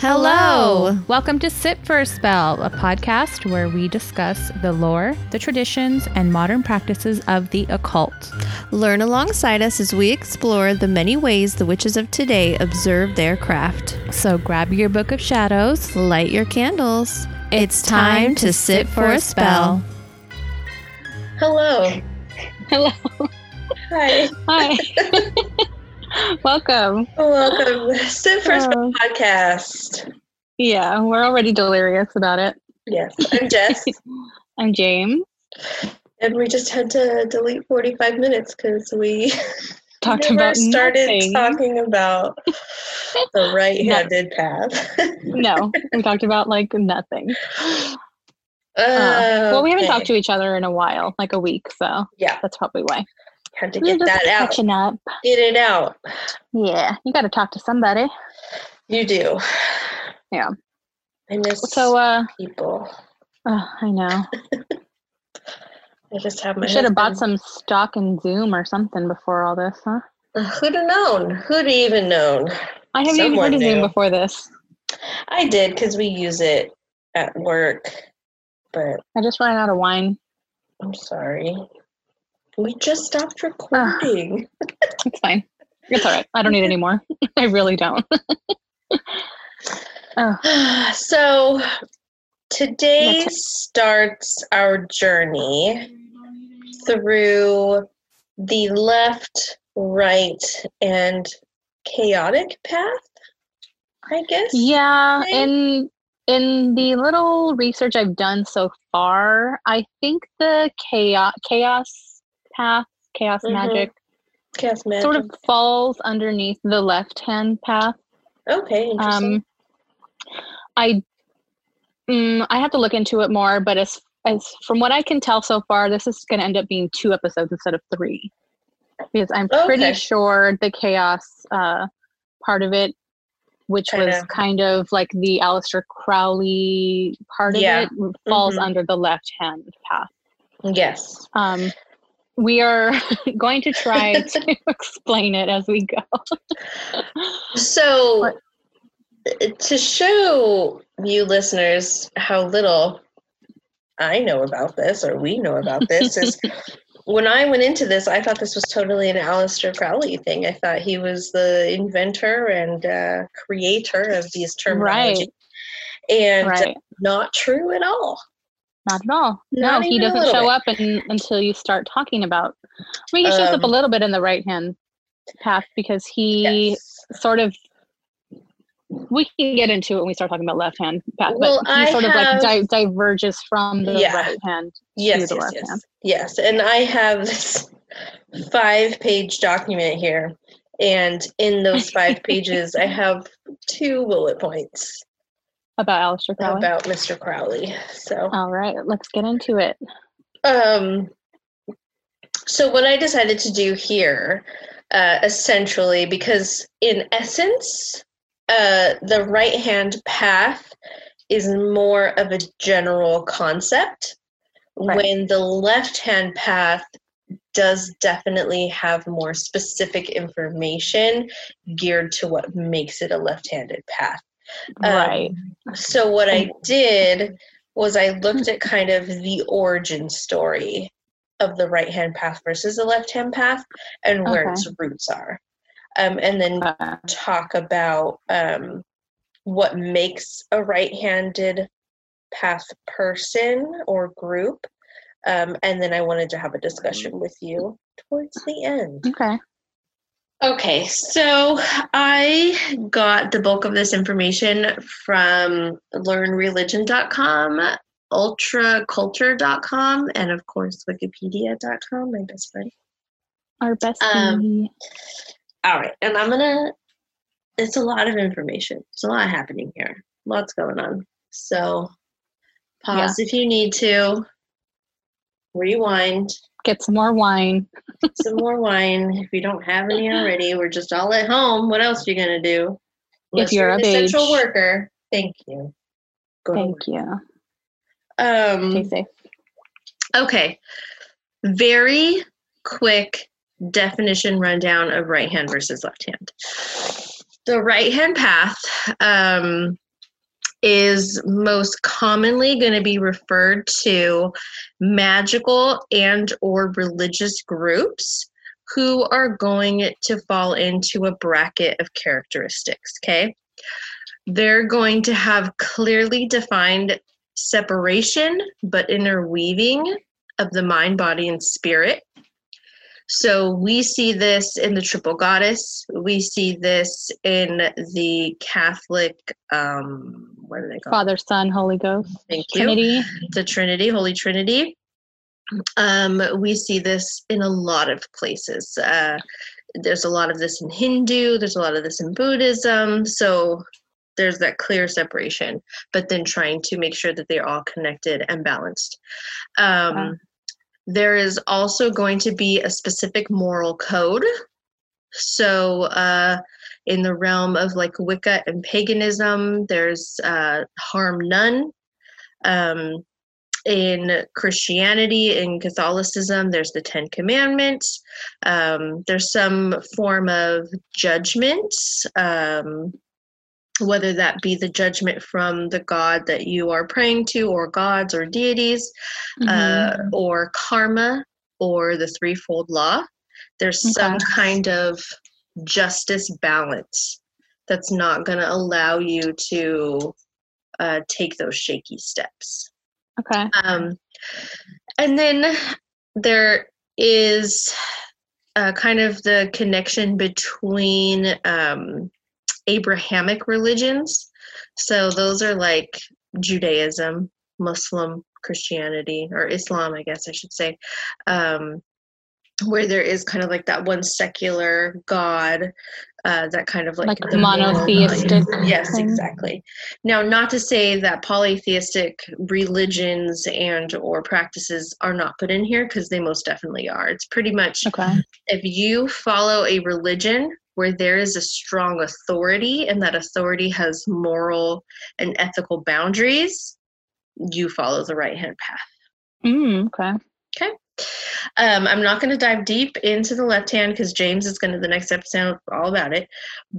Hello. Welcome to Sit for a Spell, a podcast where we discuss the lore, the traditions, and modern practices of the occult. Learn alongside us as we explore the many ways the witches of today observe their craft. So grab your book of shadows, Light your candles. It's time to sit for a spell. Hello. Hello. Hi. Hi. Welcome. Welcome. Sit first Oh. podcast. Yeah, we're already delirious about it. Yes, I'm Jess, I'm James. and we just had to delete 45 minutes because we Talked about started nothing. talking about the right-handed path. no, we talked about like nothing. Uh, well, we haven't okay. talked to each other in a while, like a week, so Yeah, that's probably why. Had to get just that out. catching up. Get it out. Yeah, you got to talk to somebody. You do. Yeah. I miss So, uh, people. uh I know. I just have my. Should have bought some stock in Zoom or something before all this, huh? Uh, Who'd have known? Who'd even known? I haven't even heard of Zoom before this. I did because we use it at work, but I just ran out of wine. I'm sorry. We just stopped ah, recording. It's fine. It's all right. I don't need any more. I really don't. oh, so today starts our journey through the left, right, and chaotic path, I guess. yeah. In in the little research I've done so far, I think the chaos chaos path, chaos Mhm. magic, Chaos magic. sort of falls underneath the left hand path. okay, interesting. Um, I mm, I have to look into it more, but as as from what I can tell so far, this is going to end up being two episodes instead of three, because I'm pretty Okay. sure the chaos uh, part of it, which was Kinda- kind of like the Aleister Crowley part of it, falls Mhm. under the left hand path. yes. Um, we are going to try to explain it as we go. So, to show you listeners how little I know about this or we know about this, is when I went into this, I thought this was totally an Aleister Crowley thing. I thought he was the inventor and uh, creator of these terminology. And right. not true at all. Not at all. Not no, he doesn't show bit. up in, until you start talking about. I mean, he shows up a Um, little bit in the right hand path because he Yes. sort of. We can get into it when we start talking about left hand path, Well, but he I sort of like di- diverges from the Yeah. right hand. Yes, the yes, left yes. hand. Yes, and I have this five-page document here, and in those five pages, I have two bullet points about Aleister Crowley. about Mr. Crowley. So, All right, let's get into it. um, so what I decided to do here, uh, essentially, because in essence, uh, the right-hand path is more of a general concept, Right. when the left-hand path does definitely have more specific information geared to what makes it a left-handed path. Um, right. So what I did was I looked at kind of the origin story of the right hand path versus the left hand path and where Okay. its roots are. Um, and then Uh, talk about um, what makes a right handed path person or group. Um, and then I wanted to have a discussion with you towards the end. okay. Okay, so I got the bulk of this information from learnreligion.com, ultraculture.com, and of course wikipedia.com, my best friend. Our best. Um, All right, and I'm gonna, it's a lot of information. There's a lot happening here, lots going on. So pause if you need to, rewind, get some more wine. some more wine. If you don't have any already, we're just all at home. What else are you gonna do? Unless you're an essential age. worker. Thank you. Go Thank you. Um, Stay safe. okay. Very quick definition rundown of right hand versus left hand. The right hand path um, is most commonly going to be referred to magical and or religious groups who are going to fall into a bracket of characteristics okay? They're going to have clearly defined separation but interweaving of the mind body and spirit so we see this in the triple goddess. We see this in the Catholic, um, what are they called? Father, Son, Holy Ghost. Thank you. Trinity. The Trinity, Holy Trinity. Um, we see this in a lot of places. Uh, there's a lot of this in Hindu. There's a lot of this in Buddhism. So there's that clear separation, but then trying to make sure that they're all connected and balanced. Um, there is also going to be a specific moral code. So, uh, in the realm of like Wicca and paganism, there's uh, harm none. Um, in Christianity and Catholicism, there's the Ten Commandments. Um, there's some form of judgment. Um, whether that be the judgment from the god that you are praying to or gods or deities uh, mm-hmm. uh, or karma or the threefold law there's okay. some kind of justice balance that's not going to allow you to uh, take those shaky steps okay um, and then there is uh, kind of the connection between um, Abrahamic religions. So those are like Judaism, Muslim, Christianity, or Islam, I guess I should say, um, where there is kind of like that one secular God, uh, that kind of like, like the monotheistic. Yes, thing. exactly. Now, not to say that polytheistic religions and or practices are not put in here because they most definitely are. It's pretty much okay. if you follow a religion where there is a strong authority and that authority has moral and ethical boundaries, you follow the right hand path. Mm, okay. Okay. Um, I'm not going to dive deep into the left hand because James is going to the next episode all about it.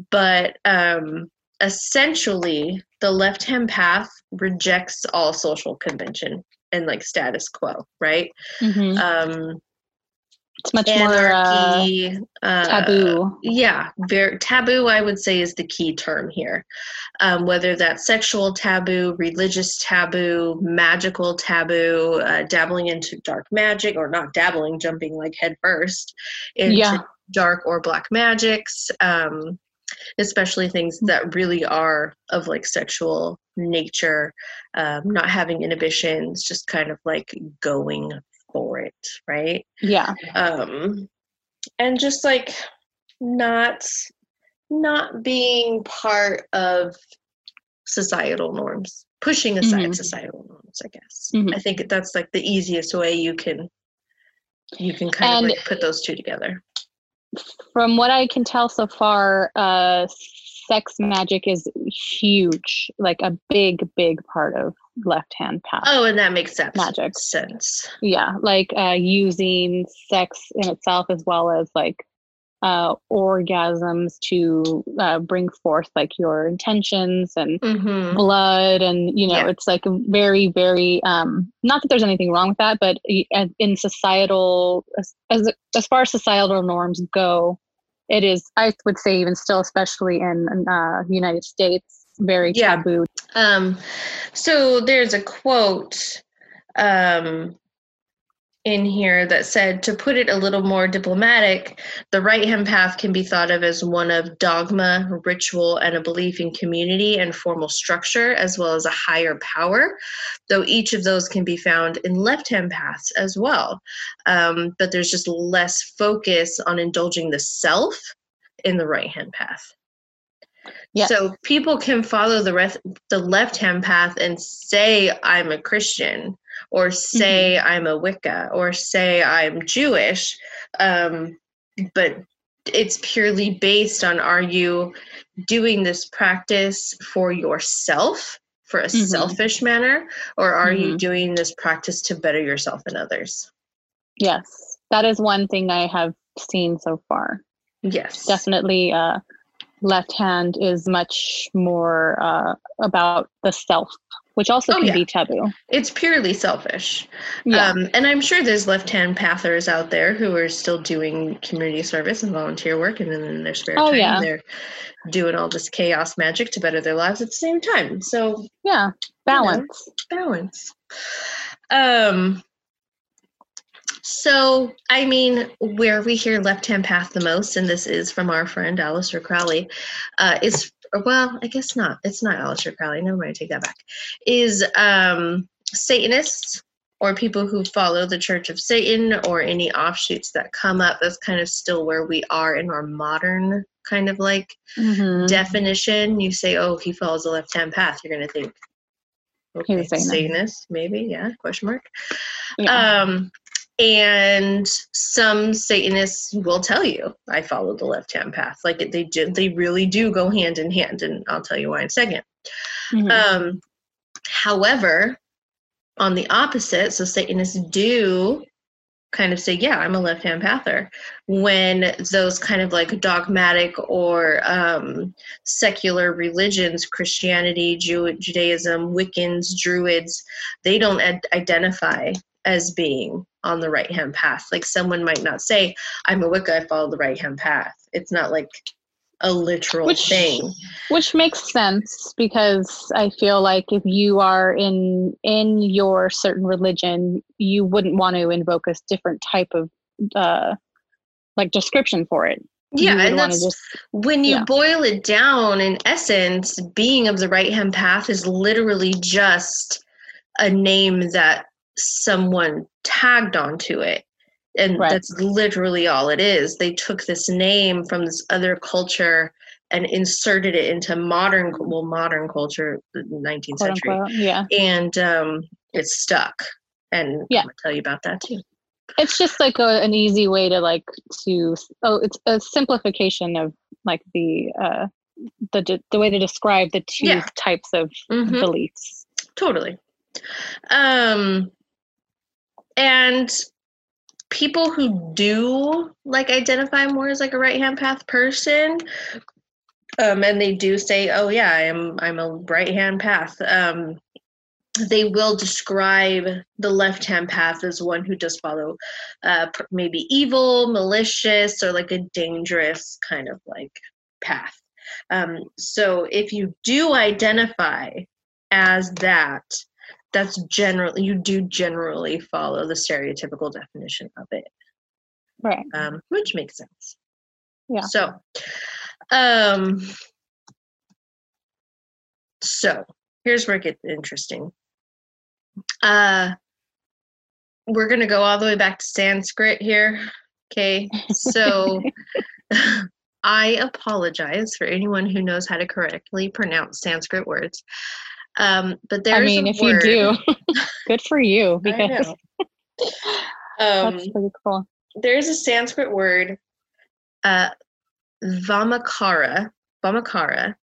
But um, essentially, the left hand path rejects all social convention and like status quo, right? Mm-hmm. Um, it's much Anarchy, more uh, taboo. Yeah, very taboo. I would say is the key term here. Um, whether that's sexual taboo, religious taboo, magical taboo, uh, dabbling into dark magic, or not dabbling, jumping like head first into yeah. dark or black magics. Um, especially things that really are of like sexual nature, um, not having inhibitions, just kind of like going for it, right? Yeah. Um and just like not not being part of societal norms, pushing aside mm-hmm. societal norms, I guess. Mm-hmm. I think that's like the easiest way you can you can kind and of like put those two together. From what I can tell so far, uh sex magic is huge, like a big, big part of left hand path. Oh, and that makes sense. Magic sense. Yeah, like uh, using sex in itself as well as like uh, orgasms to uh, bring forth like your intentions and mm-hmm. blood and you know yeah. it's like very very um not that there's anything wrong with that but in societal as as, as far as societal norms go it is i would say even still especially in uh the united states very yeah. taboo. Um, so there's a quote um, in here that said, to put it a little more diplomatic, the right hand path can be thought of as one of dogma, ritual, and a belief in community and formal structure, as well as a higher power, though each of those can be found in left hand paths as well. Um, but there's just less focus on indulging the self in the right hand path. Yes. So people can follow the rest, the left hand path and say I'm a Christian or say mm-hmm. I'm a Wicca or say I'm Jewish, um, but it's purely based on are you doing this practice for yourself for a mm-hmm. selfish manner or are mm-hmm. you doing this practice to better yourself and others yes that is one thing i have seen so far yes definitely uh left hand is much more uh, about the self which also oh, can yeah. be taboo. It's purely selfish. Yeah. Um, and I'm sure there's left hand pathers out there who are still doing community service and volunteer work, and then in their spare oh, time, yeah. they're doing all this chaos magic to better their lives at the same time. So, yeah, balance. You know, balance. Um, so, I mean, where we hear left hand path the most, and this is from our friend Aleister Crowley, uh, is well, I guess not. It's not Aleister Crowley. Never mind, take that back. Is um, Satanists or people who follow the Church of Satan or any offshoots that come up. That's kind of still where we are in our modern kind of like mm-hmm. definition. You say, oh, he follows the left hand path. You're going to think, okay, Satanist, maybe, yeah, question mark. Yeah. Um, and some satanists will tell you i follow the left hand path. Like they do they really do go hand in hand and i'll tell you why in a 2nd mm-hmm. um, however on the opposite so satanists do kind of say yeah i'm a left hand pather. When those kind of like dogmatic or um, secular religions christianity Jew- judaism wiccans druids they don't ad- identify as being on the right hand path. Like someone might not say, I'm a Wicca, I follow the right hand path. It's not like a literal which, thing. Which makes sense because I feel like if you are in in your certain religion, you wouldn't want to invoke a different type of uh like description for it. Yeah, and that's just, when you yeah. boil it down, in essence, being of the right hand path is literally just a name that someone tagged onto it. And right. that's literally all it is. They took this name from this other culture and inserted it into modern well modern culture the 19th Quote century. unquote, yeah. And um it's stuck. And yeah. i'll tell you about that too. It's just like a, an easy way to like to oh it's a simplification of like the uh the the way to describe the two yeah. types of mm-hmm. beliefs. Totally. Um and people who do like identify more as like a right hand path person um, and they do say oh yeah i'm i'm a right hand path um, they will describe the left hand path as one who does follow uh, maybe evil malicious or like a dangerous kind of like path. Um, so if you do identify as that that's generally you do generally follow the stereotypical definition of it. Right. Um, which makes sense. Yeah. So um so here's where it gets interesting. Uh we're gonna go all the way back to sanskrit here okay? So i apologize for anyone who knows how to correctly pronounce sanskrit words um, but there's I mean, if word. you do, good for you because um, that's pretty cool. There's a Sanskrit word, uh, Vamakara, Vamakara,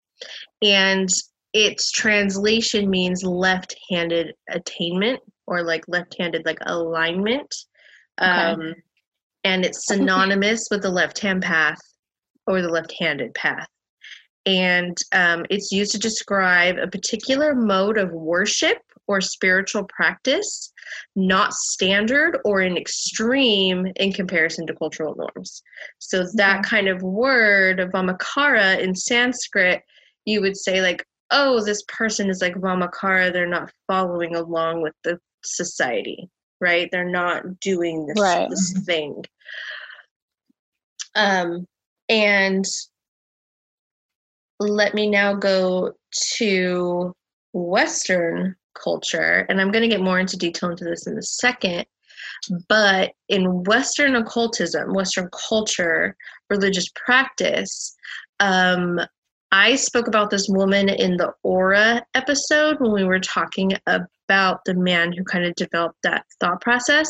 and its translation means left-handed attainment or like left-handed like alignment. Okay. Um, and it's synonymous with the left-hand path or the left-handed path and um, it's used to describe a particular mode of worship or spiritual practice, not standard or an extreme in comparison to cultural norms. So that kind of word, vamakara in Sanskrit, you would say like, oh, this person is like vamakara. They're not following along with the society, right? They're not doing this, right. this thing. Um, and let me now go to Western culture, and I'm going to get more into detail into this in a second. But in Western occultism, Western culture, religious practice, um, I spoke about this woman in the Aura episode when we were talking about the man who kind of developed that thought process.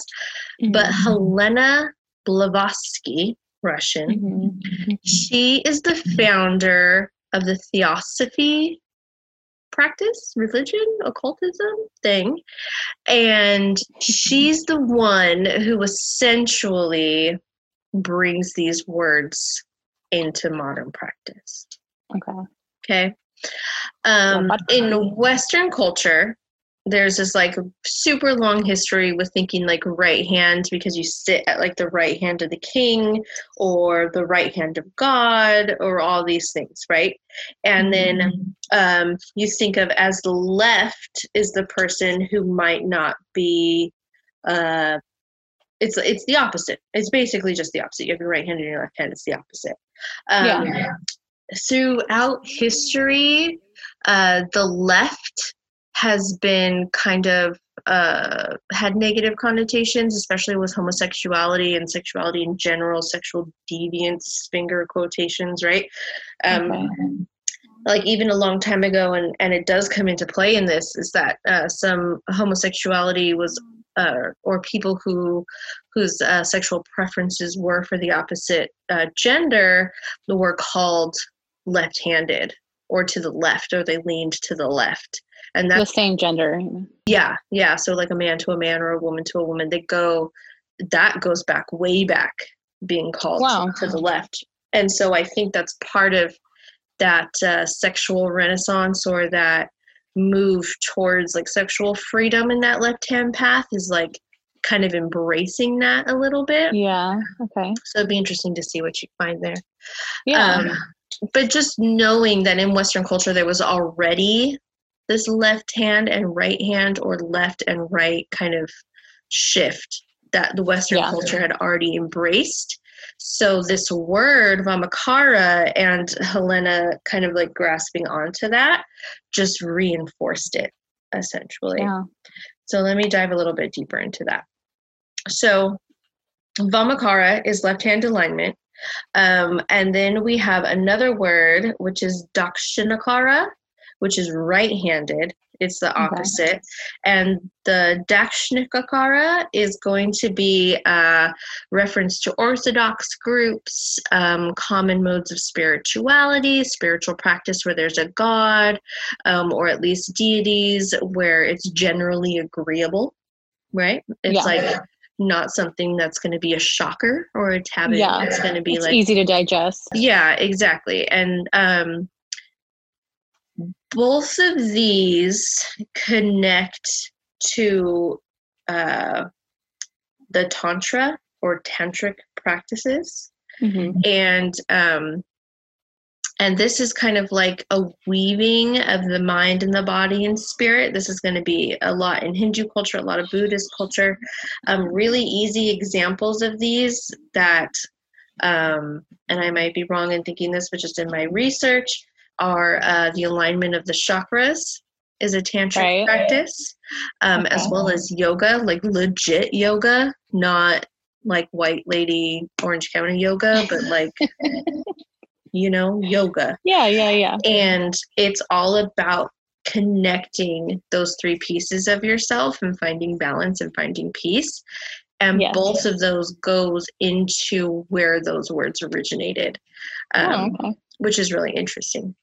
Mm-hmm. But Helena Blavatsky, Russian, mm-hmm. she is the founder of the theosophy practice, religion, occultism thing. And she's the one who essentially brings these words into modern practice. Okay. Okay. Um, in Western culture, there's this like super long history with thinking like right hand because you sit at like the right hand of the king or the right hand of God or all these things, right? And then mm-hmm. um, you think of as the left is the person who might not be. Uh, it's it's the opposite. It's basically just the opposite. You have your right hand and your left hand. It's the opposite. Um, yeah. Throughout history, uh, the left has been kind of uh, had negative connotations, especially with homosexuality and sexuality in general, sexual deviance, finger quotations, right? Um, okay. Like even a long time ago, and, and it does come into play in this, is that uh, some homosexuality was, uh, or people who whose uh, sexual preferences were for the opposite uh, gender were called left-handed or to the left, or they leaned to the left and that's the same gender. Yeah yeah. So like a man to a man or a woman to a woman they go that goes back way back being called wow. to the left. And so i think that's part of that uh, sexual renaissance or that move towards like sexual freedom in that left hand path is like kind of embracing that a little bit. Yeah okay. So it'd be interesting to see what you find there. Yeah. Um, but just knowing that in western culture there was already this left hand and right hand or left and right kind of shift that the Western yeah. culture had already embraced. So this word Vamakara and Helena kind of like grasping onto that just reinforced it essentially. Yeah. So let me dive a little bit deeper into that. So Vamakara is left hand alignment. Um, and then we have another word, which is Dakshinakara, which is right-handed. It's the opposite. Okay. And the Dakshinikara is going to be a reference to Orthodox groups, um, common modes of spirituality, spiritual practice where there's a god, um, or at least deities where it's generally agreeable, right? It's yeah. like not something that's going to be a shocker or a taboo. Yeah, it's going to be it's like easy to digest. Yeah, exactly. And um, both of these connect to uh, the tantra or tantric practices. Mm-hmm. and um, and this is kind of like a weaving of the mind and the body and spirit. This is going to be a lot in hindu culture a lot of buddhist culture. Um, really easy examples of these that um, and i might be wrong in thinking this but just in my research are uh, the alignment of the chakras is a tantric right. practice, um, okay. as well as yoga, like legit yoga, not like white lady Orange County yoga, but like you know yoga. Yeah, yeah, yeah. And it's all about connecting those three pieces of yourself and finding balance and finding peace and yes. both of those goes into where those words originated oh, um, oh, okay. which is really interesting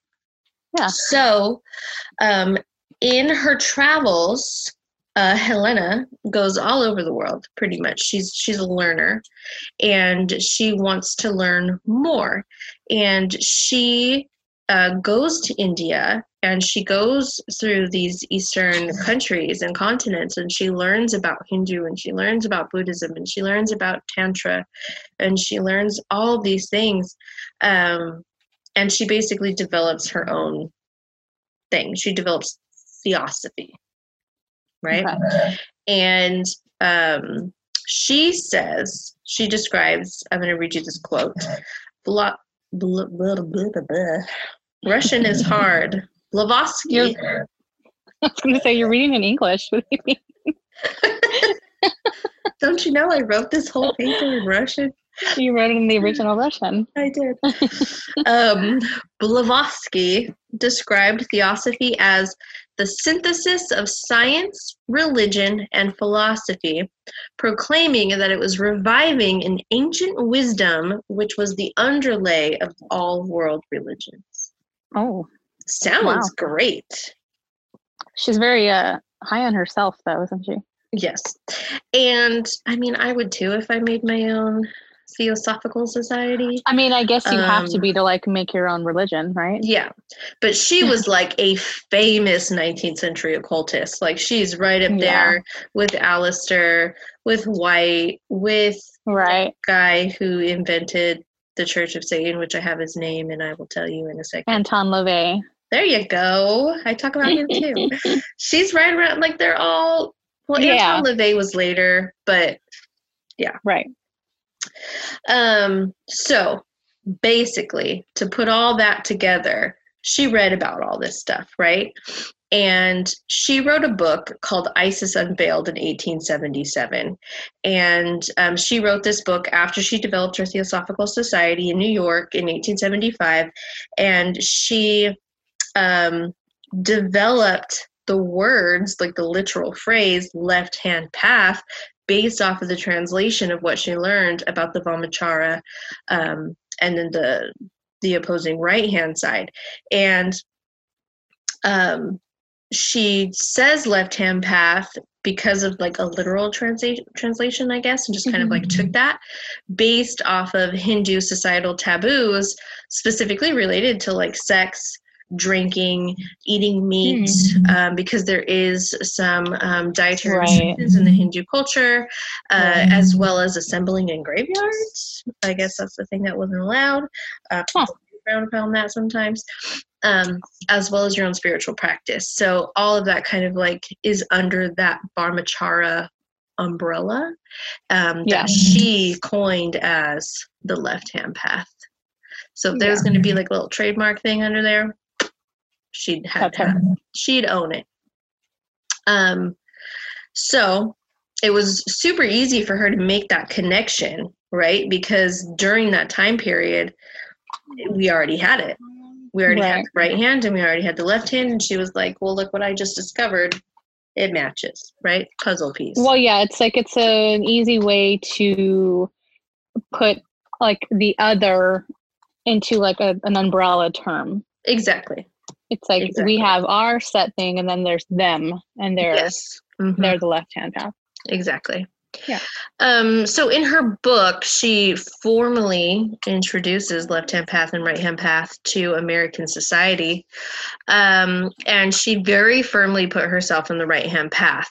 yeah. So, um, in her travels, uh, Helena goes all over the world. Pretty much, she's she's a learner, and she wants to learn more. And she uh, goes to India and she goes through these Eastern countries and continents and she learns about Hindu and she learns about Buddhism and she learns about Tantra and she learns all these things. Um, and she basically develops her own thing. She develops theosophy, right? Okay. And um, she says, she describes, I'm going to read you this quote. Blah, blah, blah, blah, blah, Russian is hard. Blavatsky. I was going to say, you're reading in English. What do you mean? Don't you know I wrote this whole paper in Russian? You wrote it in the original Russian. I did. um, Blavatsky described theosophy as the synthesis of science, religion, and philosophy, proclaiming that it was reviving an ancient wisdom which was the underlay of all world religions. Oh, sounds wow. great. She's very uh, high on herself, though, isn't she? Yes. And I mean, I would too if I made my own Theosophical Society. I mean, I guess you um, have to be um, to like make your own religion, right? Yeah. But she was like a famous 19th century occultist. Like she's right up there with Aleister, with White, with right guy who invented the Church of Satan, which I have his name and I will tell you in a second. Anton LaVey. There you go. I talk about him too. She's right around like they're all well, yeah. Anton LaVey was later, but yeah. Right. Um, so basically, to put all that together, she read about all this stuff, right? And she wrote a book called Isis Unveiled in 1877. And um, she wrote this book after she developed her Theosophical Society in New York in 1875. And she um, developed the words, like the literal phrase, left hand path, based off of the translation of what she learned about the Vamachara um, and then the the opposing right hand side. And um, she says left hand path because of like a literal translation translation i guess and just kind mm-hmm. of like took mm-hmm. that based off of hindu societal taboos specifically related to like sex drinking, eating meat, mm. um, because there is some um, dietary right. restrictions in the Hindu culture, uh, as well as assembling in graveyards. I guess that's the thing that wasn't allowed. Uh, huh. Upon that sometimes, um, as well as your own spiritual practice. So all of that kind of like is under that Vamachara umbrella um, yeah. that she coined as the left hand path. So there's yeah. going to be like a little trademark thing under there, she'd have she'd own it. Um so it was super easy for her to make that connection right? Because during that time period we already had it. We already right. had the right hand and we already had the left hand and she was like well look what i just discovered. It matches right? Puzzle piece. Well yeah it's like it's an easy way to put like the other into like a, an umbrella term. Exactly it's like exactly. we have our set thing and then there's them and they're yes. mm-hmm. they're the left hand path. Exactly. Yeah. Um, so in her book, she formally introduces left hand path and right hand path to American society. Um, and she very firmly put herself in the right hand path.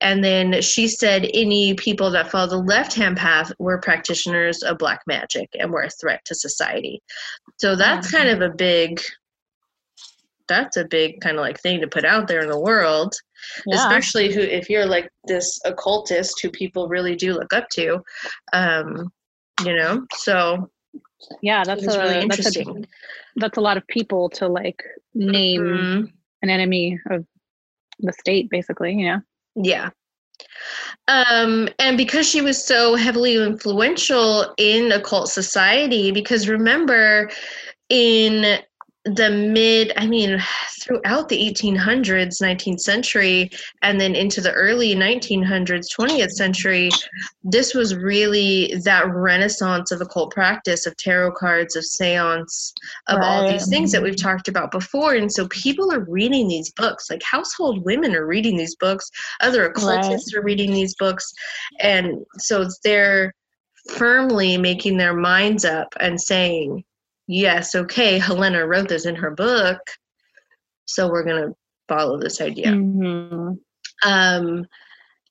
And then she said any people that follow the left hand path were practitioners of black magic and were a threat to society. So that's mm-hmm. kind of a big that's a big kind of like thing to put out there in the world yeah. especially who if you're like this occultist who people really do look up to um you know so yeah that's a, really interesting that's a, that's a lot of people to like name mm-hmm. an enemy of the state basically you know yeah um, and because she was so heavily influential in occult society, because remember, in the mid i mean throughout the 1800s 19th century and then into the early 1900s 20th century this was really that renaissance of occult practice of tarot cards of seance of right. all these things that we've talked about before and so people are reading these books like household women are reading these books other occultists right. are reading these books and so they're firmly making their minds up and saying yes, okay, Helena wrote this in her book, so we're going to follow this idea. Mm-hmm. Um,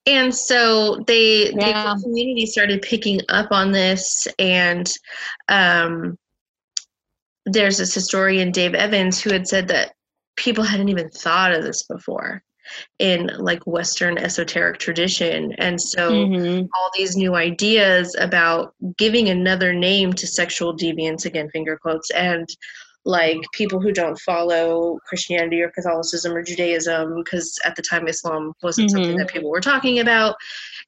and so they, yeah. the community started picking up on this, and um, there's this historian, Dave Evans, who had said that people hadn't even thought of this before in like western esoteric tradition. And so mm-hmm. all these new ideas about giving another name to sexual deviance again finger quotes and like people who don't follow christianity or catholicism or judaism because at the time islam wasn't mm-hmm. something that people were talking about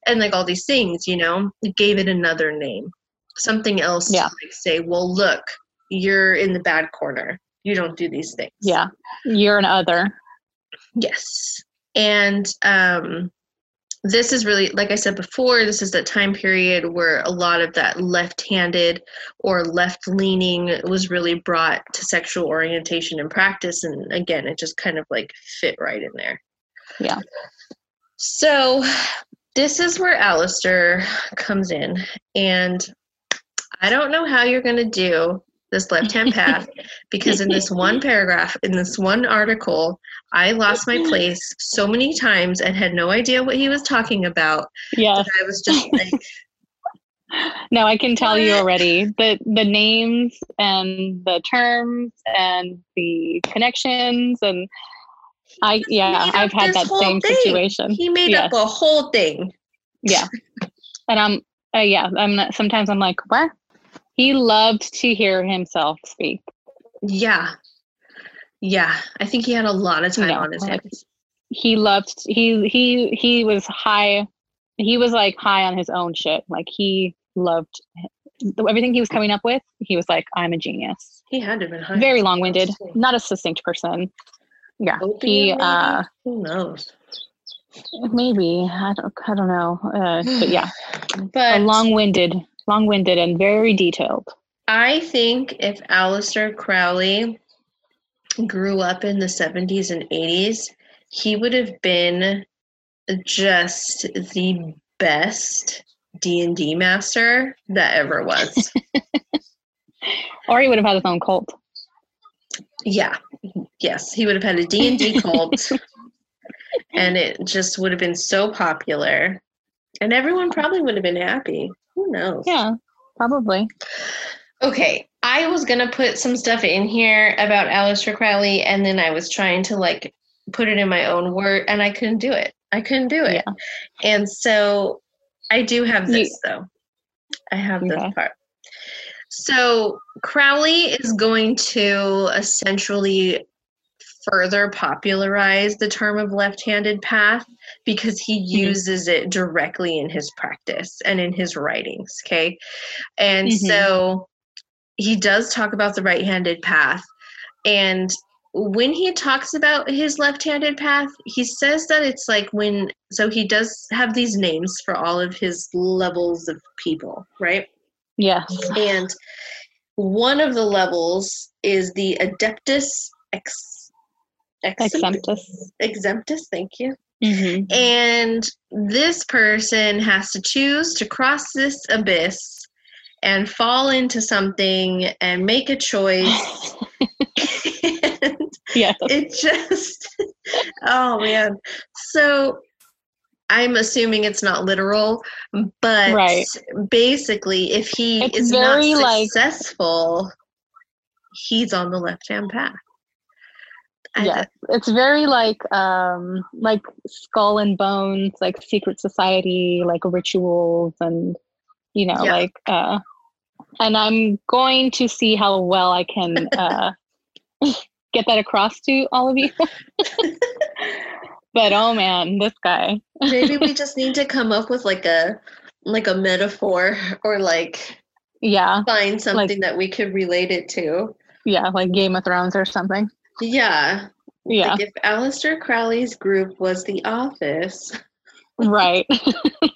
and like all these things you know gave it another name. Something else yeah. to like say well look you're in the bad corner. You don't do these things. Yeah. You're an other. Yes and um, this is really, like I said before, this is the time period where a lot of that left handed or left leaning was really brought to sexual orientation and practice. And again, it just kind of like fit right in there. Yeah. So this is where Aleister comes in. And I don't know how you're going to do this left hand path because in this one paragraph, in this one article, I lost my place so many times and had no idea what he was talking about. Yeah. I was just like, no, I can tell you already the the names and the terms and the connections and I yeah, I've had that same thing. situation. He made yes. up a whole thing. Yeah. And I'm uh, yeah, I'm not, sometimes I'm like, what? He loved to hear himself speak. Yeah. Yeah. I think he had a lot of time on his hands. He loved he he he was high he was like high on his own shit. Like he loved everything he was coming up with. He was like, I'm a genius. He had to have been high. Very long winded, not a succinct person. Yeah. Opium, he uh who knows? Maybe. I don't I don't know. Uh, but yeah. but long winded long winded and very detailed. I think if Aleister Crowley grew up in the 70s and 80s, he would have been just the best D&D master that ever was. or he would have had his own cult. Yeah. Yes, he would have had a D&D cult. and it just would have been so popular. And everyone probably would have been happy. Who knows? Yeah, probably. Okay, I was gonna put some stuff in here about Aleister Crowley, and then I was trying to like put it in my own word, and I couldn't do it. I couldn't do it. Yeah. And so I do have this you, though. I have okay. this part. So Crowley is going to essentially further popularize the term of left-handed path because he mm-hmm. uses it directly in his practice and in his writings okay and mm-hmm. so he does talk about the right-handed path and when he talks about his left-handed path he says that it's like when so he does have these names for all of his levels of people right yes and one of the levels is the adeptus ex exemptus. Exemptus, thank you. Mm-hmm. And this person has to choose to cross this abyss and fall into something and make a choice. yeah. It just, oh man. So I'm assuming it's not literal, but right. basically, if he it's is not successful, like, he's on the left hand path yeah it's very like um like skull and bones like secret society like rituals and you know yeah. like uh and i'm going to see how well i can uh get that across to all of you. But oh man this guy. Maybe we just need to come up with like a like a metaphor or like yeah find something like, that we could relate it to. Yeah like game of thrones or something yeah. Yeah. Like if Aleister Crowley's group was The Office. right.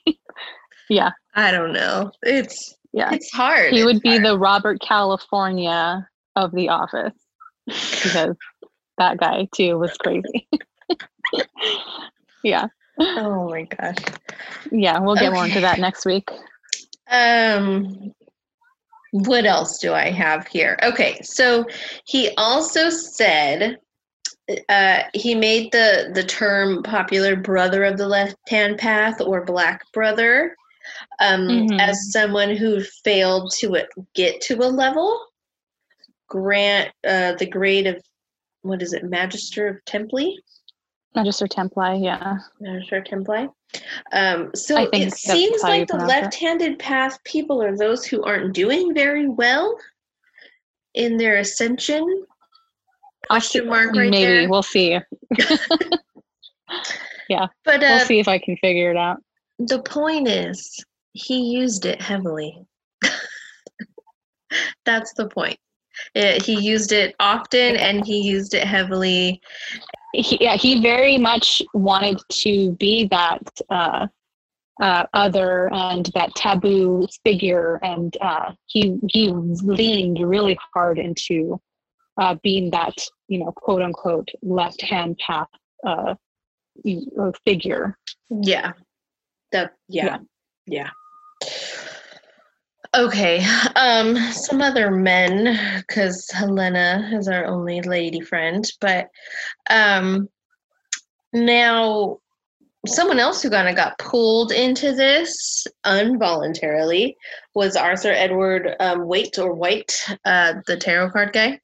yeah. I don't know. It's yeah. It's hard. He it's would be hard. the Robert California of The Office because that guy too was crazy. yeah. Oh my gosh. Yeah, we'll get okay. more into that next week. Um what else do I have here? Okay, so he also said uh, he made the the term popular brother of the left hand path or black brother um, mm-hmm. as someone who failed to get to a level grant uh, the grade of what is it magister of templi magister templi yeah magister templi um, so it seems like the left-handed it. path people are those who aren't doing very well in their ascension. Question mark right Maybe there. we'll see. yeah, but uh, we'll see if I can figure it out. The point is, he used it heavily. That's the point. It, he used it often and he used it heavily he, yeah, he very much wanted to be that uh, uh, other and that taboo figure, and uh, he he leaned really hard into uh, being that you know quote unquote left hand path uh, figure. Yeah, that yeah yeah. Okay, um, some other men, because Helena is our only lady friend, but um, now someone else who kind of got pulled into this involuntarily was Arthur Edward um, Waite or White, uh, the tarot card guy.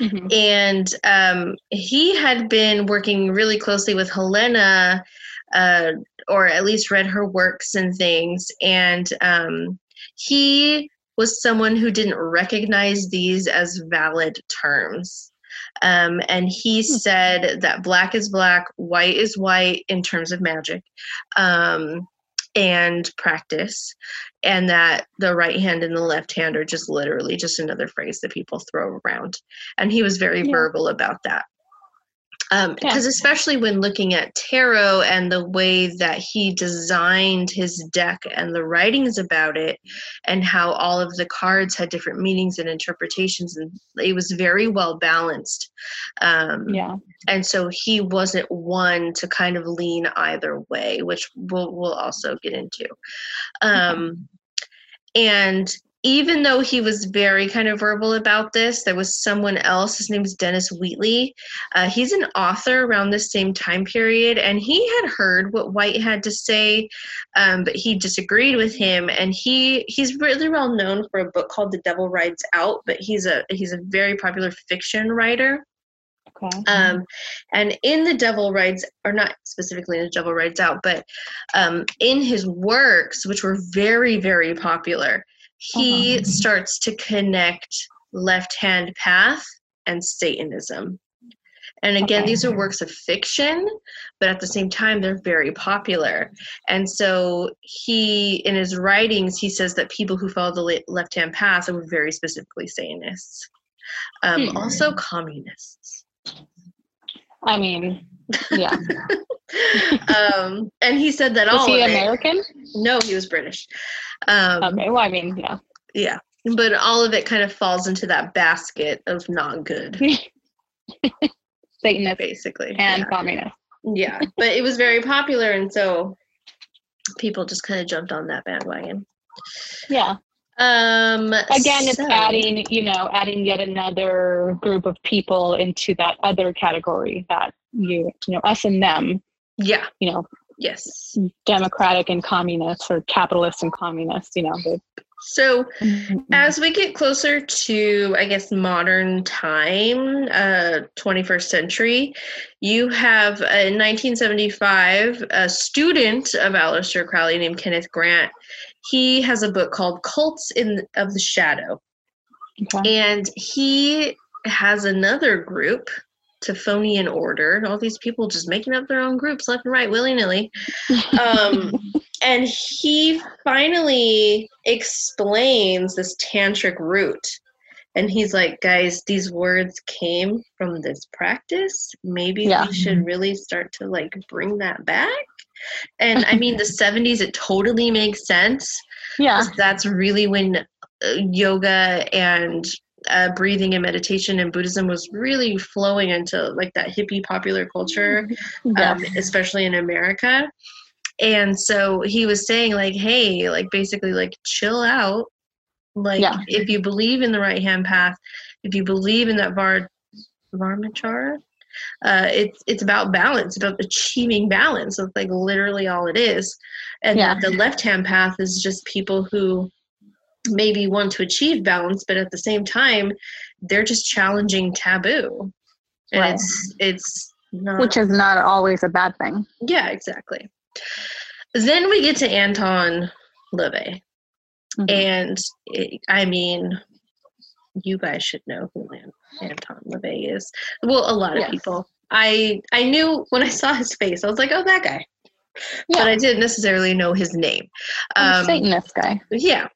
Mm-hmm. And um, he had been working really closely with Helena, uh, or at least read her works and things. And um, he was someone who didn't recognize these as valid terms. Um, and he hmm. said that black is black, white is white in terms of magic um, and practice, and that the right hand and the left hand are just literally just another phrase that people throw around. And he was very yeah. verbal about that um, because yeah. especially when looking at tarot and the way that he designed his deck and the writings about it and how all of the cards had different meanings and interpretations and it was very well balanced. Um, yeah. and so he wasn't one to kind of lean either way which we'll, we'll also get into. Um, and even though he was very kind of verbal about this, there was someone else. His name is Dennis Wheatley. Uh, he's an author around the same time period, and he had heard what White had to say, um, but he disagreed with him. And he he's really well known for a book called The Devil Rides Out, but he's a he's a very popular fiction writer. Okay. Um, and in the Devil Rides, or not specifically in the Devil Rides Out, but um, in his works, which were very, very popular, he uh-huh. starts to connect left hand path and Satanism. And again, okay. these are works of fiction, but at the same time, they're very popular. And so he, in his writings, he says that people who follow the left hand path are very specifically Satanists, um, hmm. also communists. I mean, yeah. um, and he said that was all. he American? It, no, he was British. Um, okay, well, I mean, yeah. Yeah, but all of it kind of falls into that basket of not good. Satanist, basically, and yeah. communist. Yeah, but it was very popular, and so people just kind of jumped on that bandwagon. Yeah. Um, Again, so. it's adding, you know, adding yet another group of people into that other category that you, you know, us and them. Yeah. You know, yes. Democratic and communists or capitalist and communists, you know. So, mm-hmm. as we get closer to, I guess, modern time, uh, 21st century, you have uh, in 1975 a student of Aleister Crowley named Kenneth Grant he has a book called Cults in of the Shadow. Okay. And he has another group, Typhonian Order, all these people just making up their own groups left and right, willy nilly. Um, and he finally explains this tantric root. And he's like, guys, these words came from this practice. Maybe yeah. we should really start to like bring that back. And I mean, the 70s, it totally makes sense. Yeah. That's really when uh, yoga and uh, breathing and meditation and Buddhism was really flowing into like that hippie popular culture, um, especially in America. And so he was saying, like, hey, like basically, like, chill out. Like, yeah. if you believe in the right hand path, if you believe in that Var Vamachara, uh, it's it's about balance, about achieving balance. That's like literally all it is. And yeah. the left hand path is just people who maybe want to achieve balance, but at the same time, they're just challenging taboo. And right. it's it's not, which is not always a bad thing. Yeah, exactly. Then we get to Anton LaVey. Mm-hmm. And it, I mean, you guys should know who Anton LaVey is. Well, a lot of yes. people. I I knew when I saw his face, I was like, oh, that guy. Yeah. But I didn't necessarily know his name. Um, Satanist guy. Yeah.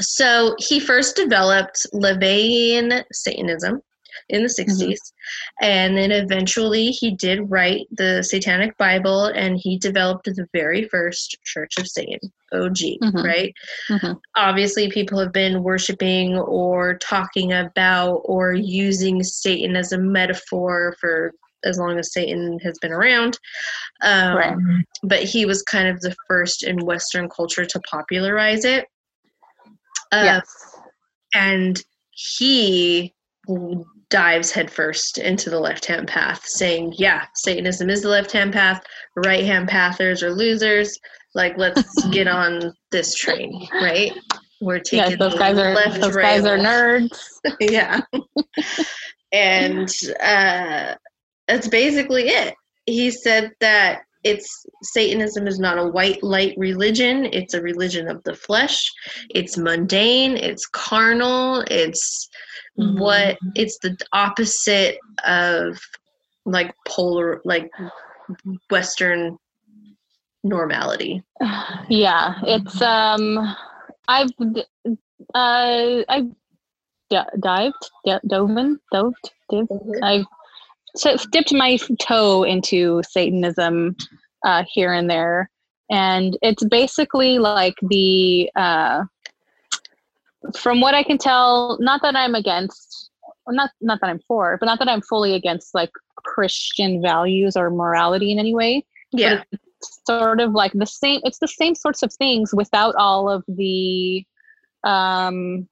So he first developed LaVeyan Satanism in the 60s. Mm-hmm. And then eventually he did write the Satanic Bible and he developed the very first Church of Satan, OG, mm-hmm. right? Mm-hmm. Obviously, people have been worshiping or talking about or using Satan as a metaphor for as long as Satan has been around. Um, right. But he was kind of the first in Western culture to popularize it. Uh, yes. And he dives headfirst into the left hand path, saying, Yeah, Satanism is the left hand path, right hand pathers are losers. Like, let's get on this train, right? We're taking yes, those guys are those rail. guys are nerds. yeah. and uh, that's basically it. He said that it's Satanism is not a white light religion. It's a religion of the flesh. It's mundane. It's carnal. It's mm-hmm. what it's the opposite of like polar like Western normality. Yeah, it's um, I've uh, I've d- dived, d- dove in, doved, dived. Mm-hmm. I've so it's dipped my toe into Satanism uh, here and there, and it's basically like the uh, from what I can tell, not that I'm against, not not that I'm for, but not that I'm fully against like Christian values or morality in any way. Yeah, sort of like the same. It's the same sorts of things without all of the, um,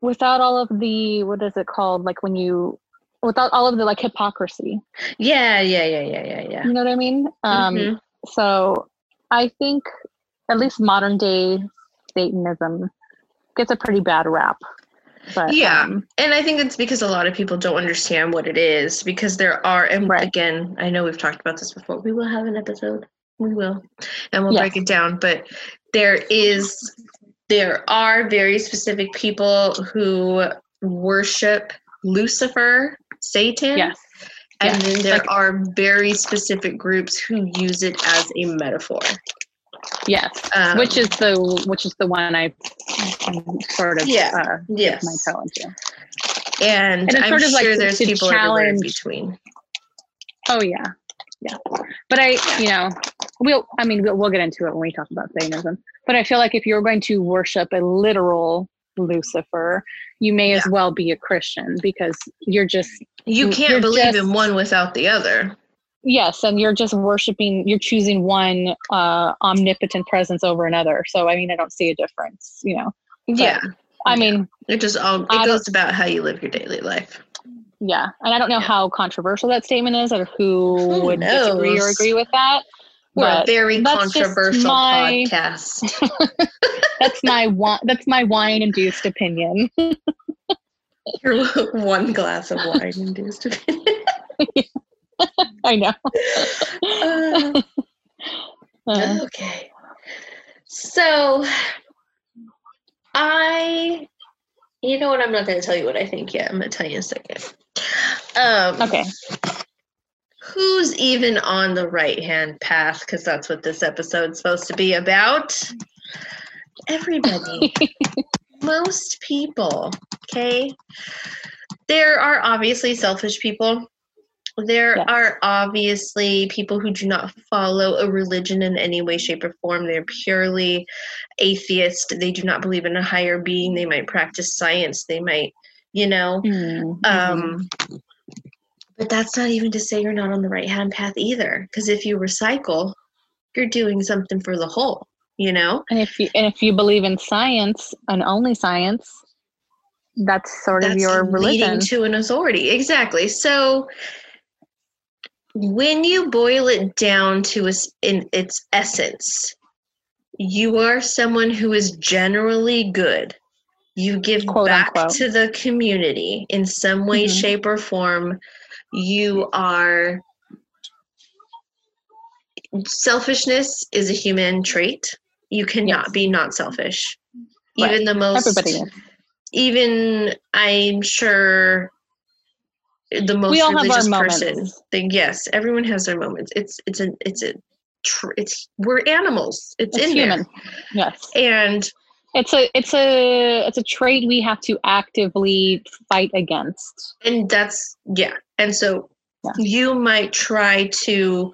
without all of the what is it called? Like when you without all of the like hypocrisy. Yeah, yeah, yeah, yeah, yeah, yeah. You know what I mean? Um, mm-hmm. So I think at least modern day Satanism gets a pretty bad rap. But, yeah, um, and I think it's because a lot of people don't understand what it is because there are, and right. again, I know we've talked about this before. We will have an episode. We will, and we'll yes. break it down. But there is, there are very specific people who worship Lucifer, Satan. Yes. And then there like, are very specific groups who use it as a metaphor. Yes, um, which is the which is the one I sort of yeah uh, yes my toe into. And, and I'm sort of sure like there's people everywhere in between. Oh yeah, yeah. But I, you know, we'll. I mean, we'll, we'll get into it when we talk about Satanism. But I feel like if you're going to worship a literal Lucifer, you may yeah. as well be a Christian because you're just you can't believe just, in one without the other. Yes, and you're just worshiping. You're choosing one uh, omnipotent presence over another. So I mean, I don't see a difference. You know. But, yeah. I mean, it just all it goes about how you live your daily life. Yeah, and I don't know yeah. how controversial that statement is, or who, who would knows? disagree or agree with that. We're a very controversial my, podcast. that's my wine. That's my wine-induced opinion. Your one glass of wine-induced opinion. I know. Uh, uh, okay. So, I, you know what? I'm not going to tell you what I think yet. I'm going to tell you in a second. Um, okay who's even on the right hand path? Because that's what this episode's supposed to be about. Everybody. Most people okay? There are obviously selfish people. There yes. are obviously people who do not follow a religion in any way shape or form. They're purely atheist. They do not believe in a higher being. They might practice science. They might you know mm-hmm. um but that's not even to say you're not on the right hand path either. Because if you recycle, you're doing something for the whole, you know? And if you and if you believe in science and only science, that's sort that's of your religion. Leading to an authority. Exactly. So when you boil it down to its in its essence, you are someone who is generally good. You give Quote, back unquote. to the community in some way, mm-hmm. shape, or form you are selfishness is a human trait you cannot yes. be not selfish right. even the most everybody is. even i'm sure the most religious person think yes everyone has their moments it's it's a it's a it's we're animals it's, it's in human there. yes and it's a it's a it's a trait we have to actively fight against. And that's yeah. And so yeah. you might try to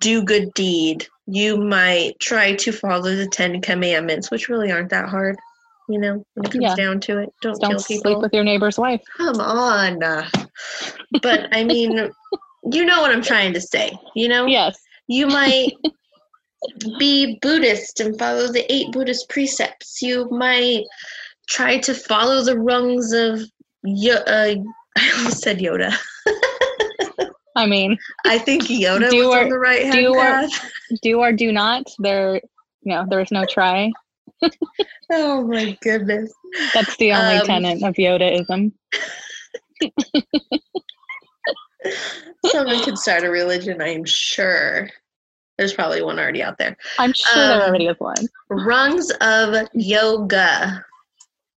do good deed. You might try to follow the 10 commandments which really aren't that hard you know when it comes yeah. down to it. Don't, don't kill people. sleep with your neighbor's wife. Come on. But i mean you know what i'm trying to say you know? Yes. You might be Buddhist and follow the eight Buddhist precepts. You might try to follow the rungs of. Yo- uh, I almost said Yoda. I mean, I think Yoda was or, on the right hand do path. Or, do or do not. There, you know, there is no try. oh my goodness. That's the only um, tenet of Yodaism. Someone could start a religion, I'm sure. There's probably one already out there. I'm sure um, there already is one. Rungs of yoga.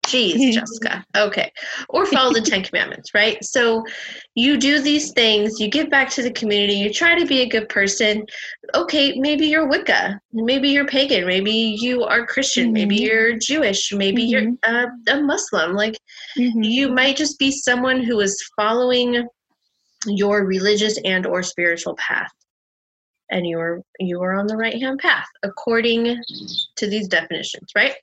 Jeez, Jessica. Okay. Or follow the Ten Commandments, right? So you do these things, you give back to the community, you try to be a good person. Okay, maybe you're Wicca, maybe you're pagan, maybe you are Christian, mm-hmm. maybe you're Jewish, maybe mm-hmm. you're uh, a Muslim. Like mm-hmm. you might just be someone who is following your religious and or spiritual path and you are you are on the right hand path according to these definitions right?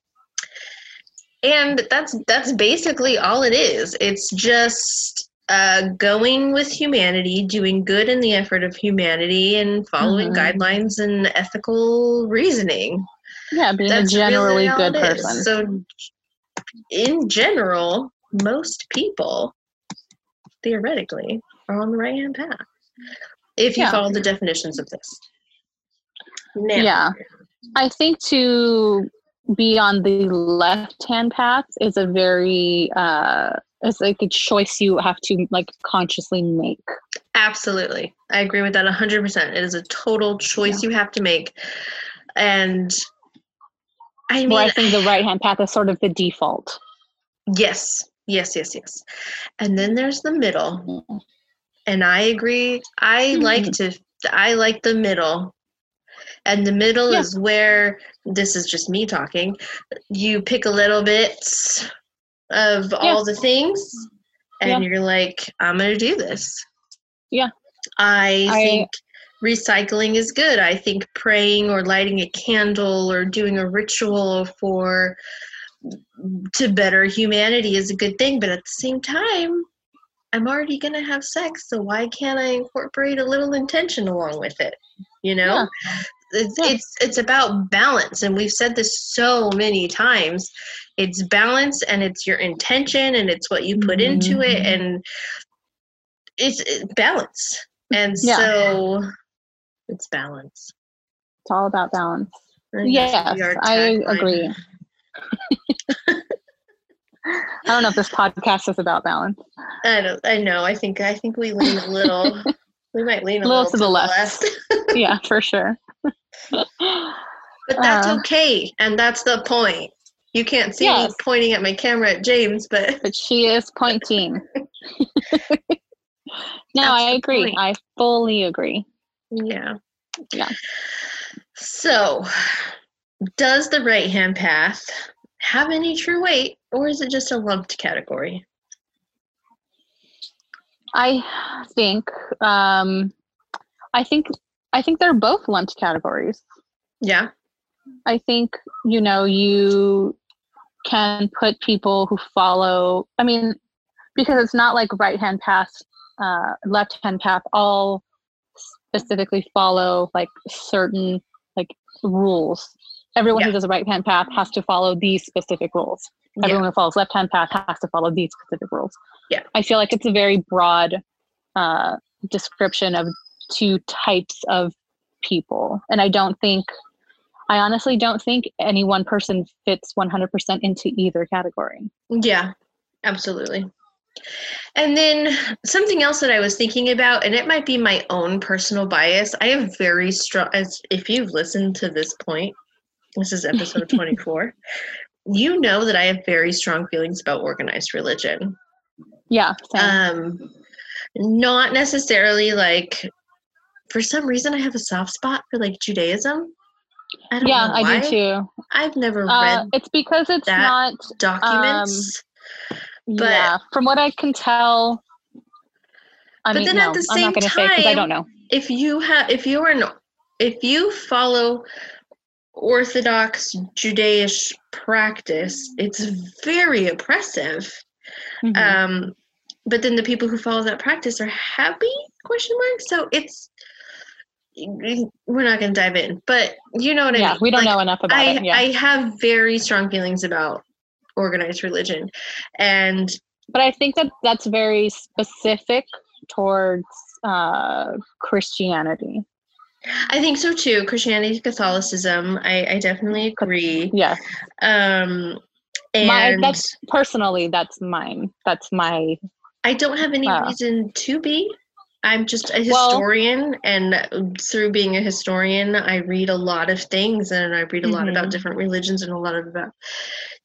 And that's that's basically all it is. It's just uh, going with humanity doing good in the effort of humanity and following mm-hmm. guidelines and ethical reasoning. Yeah being that's a generally really good person. So in general most people theoretically are on the right hand path if you yeah. follow the definitions of this. Now, yeah. I think to be on the left hand path is a very uh it's like a choice you have to like consciously make. Absolutely. I agree with that 100% it is a total choice yeah. you have to make. And i mean well, i think the right hand path is sort of the default. Yes. Yes yes yes. And then there's the middle and i agree i mm-hmm. like to i like the middle and the middle yeah. is where this is just me talking you pick a little bit of yeah. all the things and yeah. you're like i'm gonna do this yeah i, I think recycling is good i think praying or lighting a candle or doing a ritual for to better humanity is a good thing but at the same time i'm already going to have sex so why can't i incorporate a little intention along with it you know yeah it's, yeah. it's it's about balance and we've said this so many times it's balance and it's your intention and it's what you put mm-hmm. into it mm-hmm. and it's, it's balance and yeah. so it's balance it's all about balance yes i agree I don't know if this podcast is about balance. I don't. I know. I think. I think we lean a little. we might lean a, a little, little, to, to the left. left. yeah, for sure but that's uh, okay, and that's the point. You can't see yes. me pointing at my camera at James, but but she is pointing. no, I agree. I fully agree. Yeah. Yeah. So, does the right hand path have any true weight, or is it just a lumped category? I think um, I think I think they're both lumped categories. Yeah. I think, you know, you can put people who follow, I mean, because it's not like right hand path, uh, left hand path, all specifically follow like certain like rules. Everyone yeah. who does a right hand path has to follow these specific rules. Everyone yeah. who follows left hand path has to follow these specific rules. Yeah. I feel like it's a very broad uh, description of two types of people. And I don't think, I honestly don't think any one person fits 100% into either category. Yeah, absolutely. And then something else that I was thinking about, and it might be my own personal bias. I have very strong, as if you've listened to this point, this is episode 24, you know that I have very strong feelings about organized religion. Yeah. Same. Um, not necessarily like for some reason I have a soft spot for like Judaism. I yeah, I do too. I've never uh, read. it's because it's not documents. Um, but yeah, from what I can tell. I but mean, then no, at the same time, I don't know. If you have, if you're an, if you follow Orthodox Judaish practice, it's very oppressive. Mm-hmm. Um, but then the people who follow that practice are happy? Question mark. So it's we're not going to dive in, but you know what I yeah, mean. we don't like, know enough about I, it. Yeah. I have very strong feelings about organized religion, and but I think that that's very specific towards uh, Christianity. I think so too. Christianity, Catholicism. I, I definitely agree. Yeah. Um, and my, that's personally that's mine. That's my. I don't have any uh, reason to be. I'm just a historian, well, and through being a historian, I read a lot of things, and I read a mm-hmm. lot about mm-hmm. different religions and a lot of about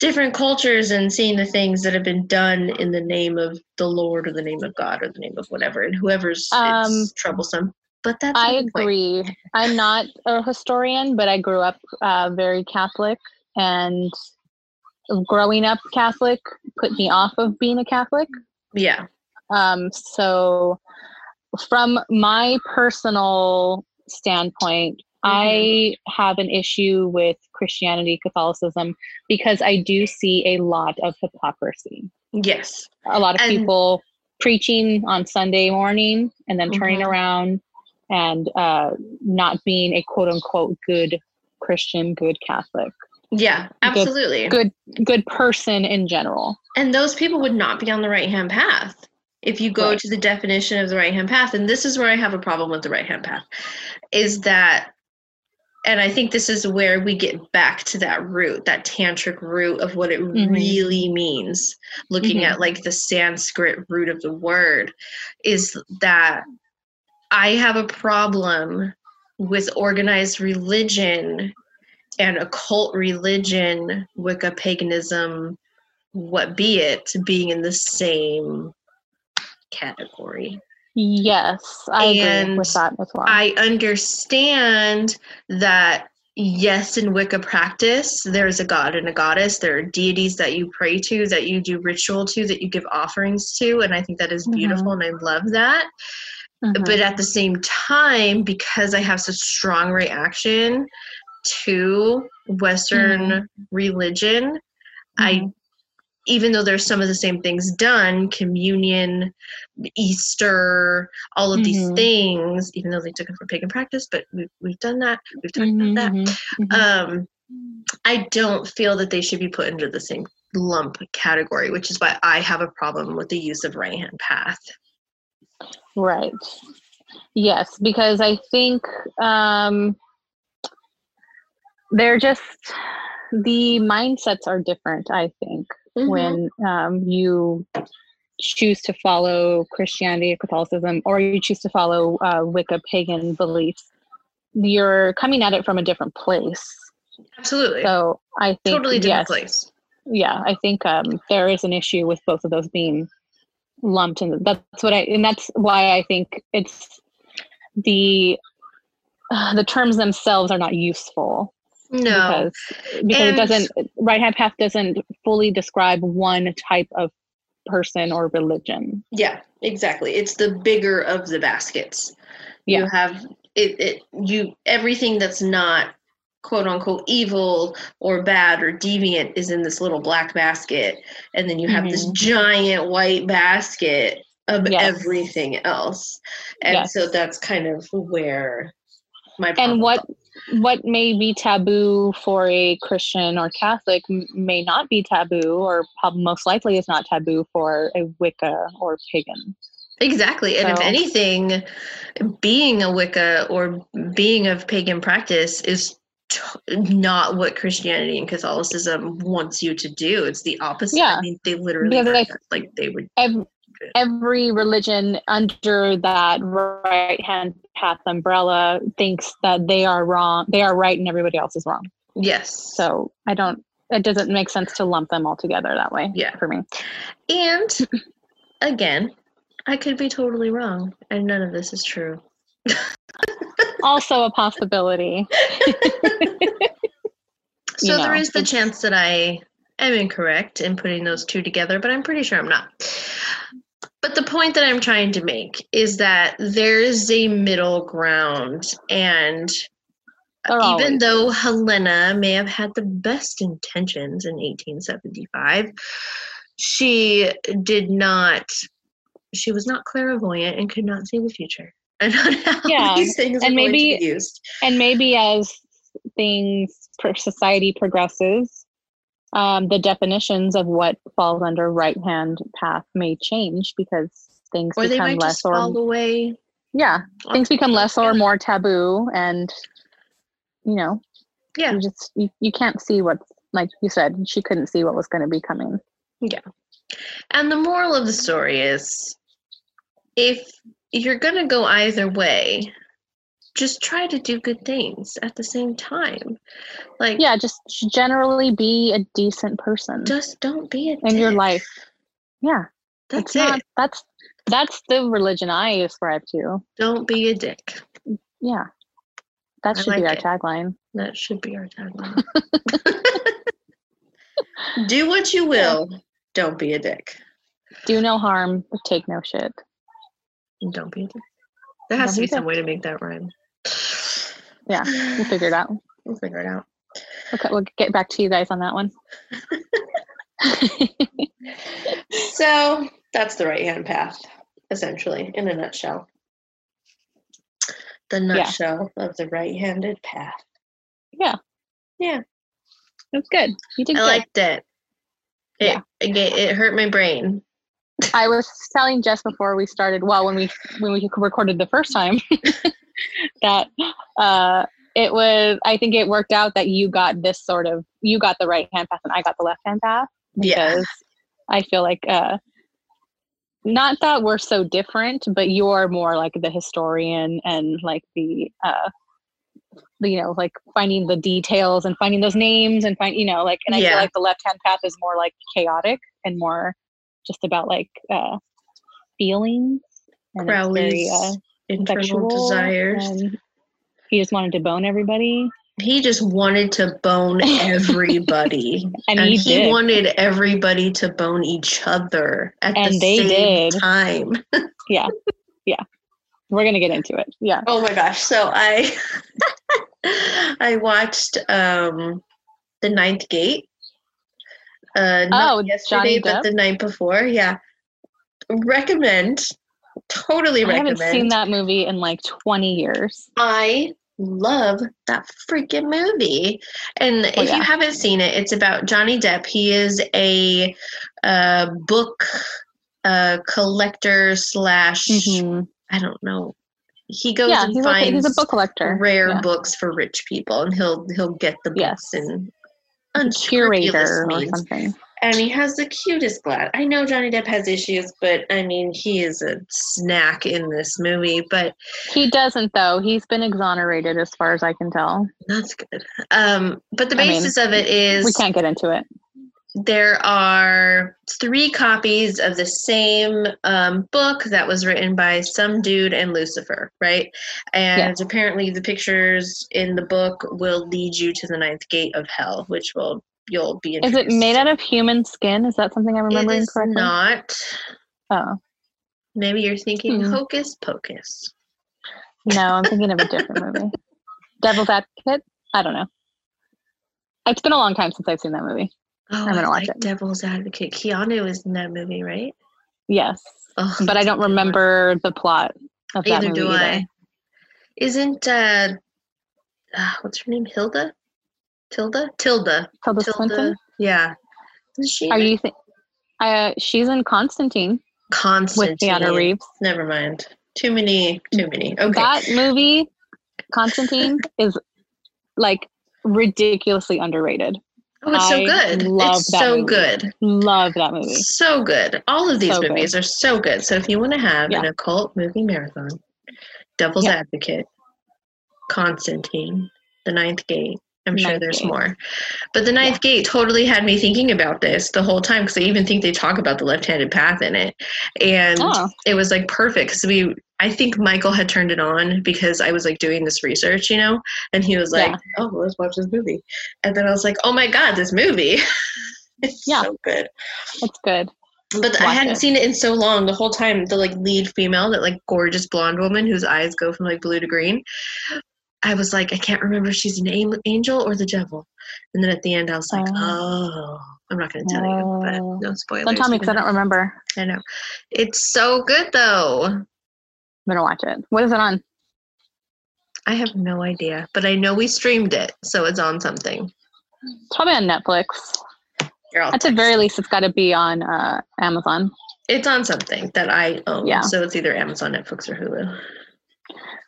different cultures, and seeing the things that have been done in the name of the Lord or the name of God or the name of whatever, and whoever's um, troublesome. But that's I agree. Point. I'm not a historian, but I grew up uh, very Catholic, and growing up Catholic put me off of being a Catholic. Yeah. Um. So from my personal standpoint, mm-hmm. I have an issue with Christianity, Catholicism, because I do see a lot of hypocrisy. Yes. A lot of and, people preaching on Sunday morning and then turning mm-hmm. around and uh, not being a quote unquote good Christian, good Catholic. Yeah, absolutely. Good, good, good person in general. And those people would not be on the right hand path if you go right. to the definition of the right hand path and this is where i have a problem with the right hand path is that and i think this is where we get back to that root that tantric root of what it mm-hmm. really means looking mm-hmm. at like the sanskrit root of the word is that i have a problem with organized religion and occult religion wicca paganism what be it being in the same category. Yes, I and agree with that as well. I understand that yes, in Wicca practice, there's a god and a goddess. There are deities that you pray to, that you do ritual to, that you give offerings to, and I think that is beautiful mm-hmm. and I love that. Mm-hmm. But at the same time, because I have such strong reaction to Western mm-hmm. religion, I mm-hmm even though there's some of the same things done communion easter all of mm-hmm. these things even though they took it from pagan practice but we've, we've done that we've talked mm-hmm. about that mm-hmm, mm-hmm. um, i don't feel that they should be put into the same lump category which is why i have a problem with the use of right hand path right yes because i think um, they're just the mindsets are different i think mm-hmm. when um, you choose to follow Christianity, Catholicism, or you choose to follow uh, Wicca pagan beliefs, you're coming at it from a different place. Absolutely. So I think totally different yes, place. Yeah, I think um, there is an issue with both of those being lumped in. That's what I, and that's why I think it's the uh, the terms themselves are not useful no, because, because and, it doesn't right hand path doesn't fully describe one type of person or religion. Yeah, exactly. It's the bigger of the baskets. Yeah. You have it, it you everything that's not quote unquote evil or bad or deviant is in this little black basket and then you have mm-hmm. this giant white basket of yes. everything else and yes. so that's kind of where my and what what may be taboo for a Christian or Catholic may not be taboo, or most likely is not taboo for a Wicca or pagan. Exactly. And so, if anything, being a Wicca or being of pagan practice is t- not what Christianity and Catholicism wants you to do. It's the opposite. Yeah. I mean, they literally like, like they would. Every, every religion under that right hand path umbrella thinks that they are wrong they are right and everybody else is wrong yes so i don't it doesn't make sense to lump them all together that way yeah for me and again i could be totally wrong and none of this is true also a possibility so know, there is the chance that i am incorrect in putting those two together but i'm pretty sure i'm not but the point that I'm trying to make is that there's a middle ground. And even though Helena may have had the best intentions in 1875, she did not, she was not clairvoyant and could not see the future. And Yeah, these things and maybe- used. and maybe as things for society progresses um, the definitions of what falls under right hand path may change because things Or become less or fall away. yeah things become less or more taboo and you know Yeah. you just you, you can't see what's like you said she couldn't see what was going to be coming Yeah, And the moral of the story is if you're going to go either way, just try to do good things at the same time. Like, yeah just generally be a decent person just don't be a in your life yeah That's it. not that's that's the religion i ascribe to Don't be a dick. yeah that should be our it. tagline That should be our tagline. do what you will. Don't be a dick. do no harm take no shit And Don't be a dick. There has to be some way to make that rhyme. Yeah, we'll figure it out We'll figure it out. okay we'll get back to you guys on that one So that's the right hand path, essentially, in a nutshell. The nutshell of the right handed path. it's good you did I good liked it. It, Yeah. it it hurt my brain. I was telling Jess before we started, well, when we when we recorded the first time, that uh, it was. I think it worked out that you got this sort of you got the right hand path and I got the left hand path Yeah. because I feel like uh, not that we're so different, but you're more like the historian and like the uh, you know like finding the details and finding those names and find you know like and I Yeah. feel like the left hand path is more like chaotic and more just about like uh feelings and it's very, Crowley's uh, internal sexual desires. and he just wanted to bone everybody He just wanted to bone everybody. and, and he, he wanted everybody to bone each other at the they same did. time. Yeah. Yeah. We're gonna get into it yeah Oh my gosh. So I I watched um The Ninth Gate. Uh not Oh, yesterday, Johnny but Depp? the night before. Yeah. Recommend. Totally i recommend. haven't seen that movie in like 20 years I love that freaking movie. And if Oh, yeah. you haven't seen it, it's about Johnny Depp. He is a uh, book uh, collector slash Mhm. I don't know. He goes yeah and like, finds he's a book collector rare yeah. books for rich people, and he'll he'll get the books Yes. and a curator or something And he has the cutest glad. I know Johnny Depp has issues, but I mean he is a snack in this movie. But he doesn't though he's been exonerated as far as i can tell that's good. Um, but the I mean, basis of it is we can't get into it there are three copies of the same um, book that was written by some dude and Lucifer, right? And apparently, the pictures in the book will lead you to the ninth gate of hell, which will you'll be. In Is it made out of human skin is that something i'm It remembering is correctly not. oh Maybe you're thinking Hmm. Hocus Pocus. no i'm thinking of a different movie devil's advocate i don't know it's been a long time since i've seen that movie Oh, I'm gonna I watch like it. Devil's Advocate. Keanu is in that movie, right? yes Oh, but i don't remember the plot of that movie do either. I. Isn't uh, uh, what's her name? Hilda? Tilda? Tilda. Tilda Tilda. Swinton? Yeah. Is she? Are you think? Uh, she's in Constantine Constantine? with Keanu Reeves. Never mind. Too many. Too many. Okay. That movie, Constantine, is like ridiculously underrated. Oh, it's so I good. it's so movie. good. Love that movie. So good. All of these So good. movies are so good. So if you want to have an occult movie marathon, Devil's Yeah. Advocate, Constantine, The Ninth Gate. I'm sure Ninth there's Gate. more. But The Ninth Gate totally had me thinking about this the whole time because I even think they talk about the left handed path in it. And Oh, it was like perfect because we I think Michael had turned it on because I was like doing this research, you know, and he was like, Yeah. "Oh, well, let's watch this movie," and then I was like, "Oh my god, this movie! it's Yeah. so good." it's good. But I hadn't it. seen it in so long. The whole time, the like lead female, that like gorgeous blonde woman whose eyes go from like blue to green. I was like, I can't remember if she's an angel or the devil. And then at the end, I was like, Oh. oh, I'm not going to tell you, Oh. but no spoilers. Don't tell me because I don't remember. I know. It's so good though. I'm gonna watch it. What is it on? I have no idea, but I know we streamed it, so it's on something. It's probably on Netflix. At the very least, it's got to be on uh, Amazon. It's on something that I own. Yeah. So it's either Amazon, Netflix, or Hulu.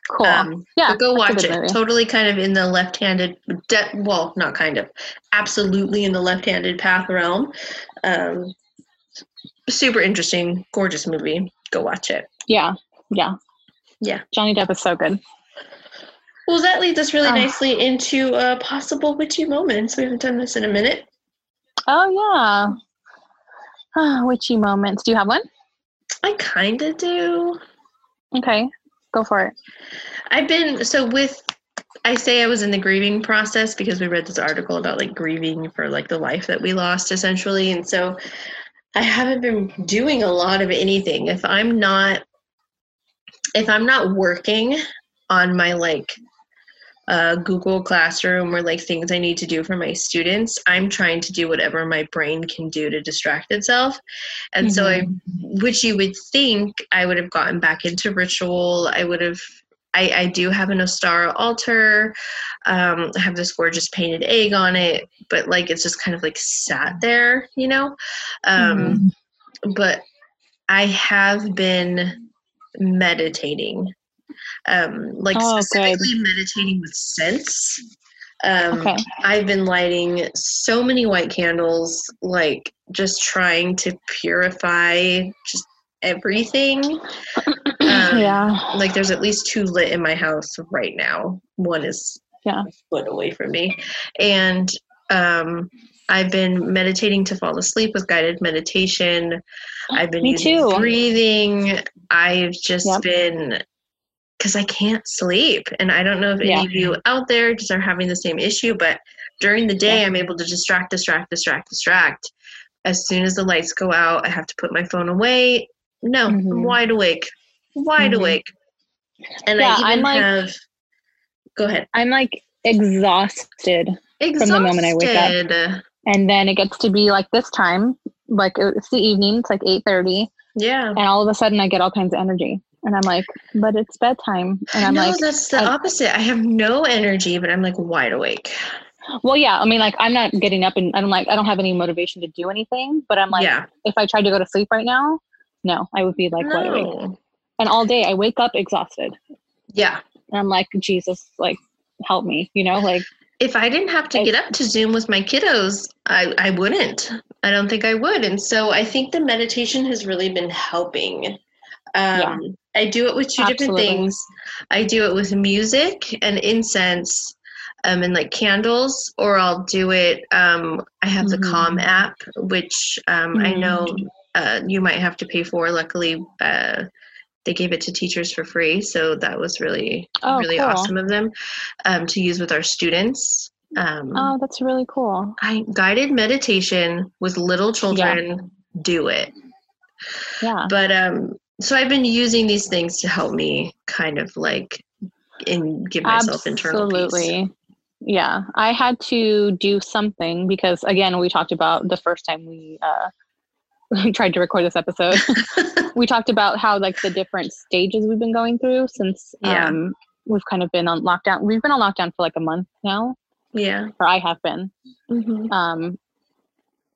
Cool. Um, yeah. go watch it. Movie. Totally kind of in the left handed, de- well, not kind of, absolutely in the left handed path realm. Um, super interesting, gorgeous movie. Go watch it. Yeah. Yeah. Yeah. Johnny Depp is so good. Well, that leads us really uh, nicely into uh, possible witchy moments. We haven't done this in a minute. Oh, yeah. Uh, witchy moments. Do you have one? I kind of do. Okay. Go for it. I've been so with I say I was in the grieving process because we read this article about like grieving for like the life that we lost essentially. And so I haven't been doing a lot of anything. If I'm not if I'm not working on my like uh, Google Classroom or like things I need to do for my students, I'm trying to do whatever my brain can do to distract itself. And mm-hmm. so I, mm-hmm. which you would think I would have gotten back into ritual. I would have, I, I do have an Ostara altar. Um, I have this gorgeous painted egg on it, but like it's just kind of like sat there, you know? Um, mm-hmm. But I have been meditating um, like oh, specifically good. meditating with scents. Um, okay. I've been lighting so many white candles, like just trying to purify just everything. Um, yeah. Like there's at least two lit in my house right now. One is yeah. a foot away from me. And um, I've been meditating to fall asleep with guided meditation. I've been Me using too. breathing. I've just yep. been because I can't sleep. And I don't know if yeah. any of you out there just are having the same issue, but during the day, yeah. I'm able to distract, distract, distract, distract. As soon as the lights go out, I have to put my phone away. No, mm-hmm. I'm wide awake, wide mm-hmm. awake. And yeah, I even like, have. Go ahead. I'm like exhausted, exhausted from the moment I wake up. And then it gets to be like this time, like it's the evening. It's like eight thirty. Yeah. And all of a sudden, I get all kinds of energy. And I'm like, but it's bedtime. And I'm no, like, that's the I, opposite. I have no energy, but I'm like wide awake. Well, yeah. I mean, like, I'm not getting up and I'm like, I don't have any motivation to do anything. But I'm like, yeah. if I tried to go to sleep right now, no, I would be like no. wide awake. And all day I wake up exhausted. Yeah. And I'm like, Jesus, like, help me, you know, like. If I didn't have to get up to Zoom with my kiddos, I, I wouldn't. I don't think I would. And so I think the meditation has really been helping. Um, yeah. I do it with two Absolutely. different things. I do it with music and incense um, and like candles, or I'll do it. Um, I have mm-hmm. the Calm app, which um, mm-hmm. I know uh, you might have to pay for. Luckily, uh, they gave it to teachers for free, so that was really oh, really cool. awesome of them um, to use with our students. Um, oh, that's really cool. I guided meditation with little children. Yeah. Do it. Yeah. But um, so I've been using these things to help me kind of like and give myself Absolutely. internal peace. Yeah, I had to do something because again, we talked about the first time we uh, tried to record this episode. we talked about how like the different stages we've been going through since yeah. um, we've kind of been on lockdown. We've been on lockdown for like a month now. Yeah, or I have been. Mm-hmm. Um,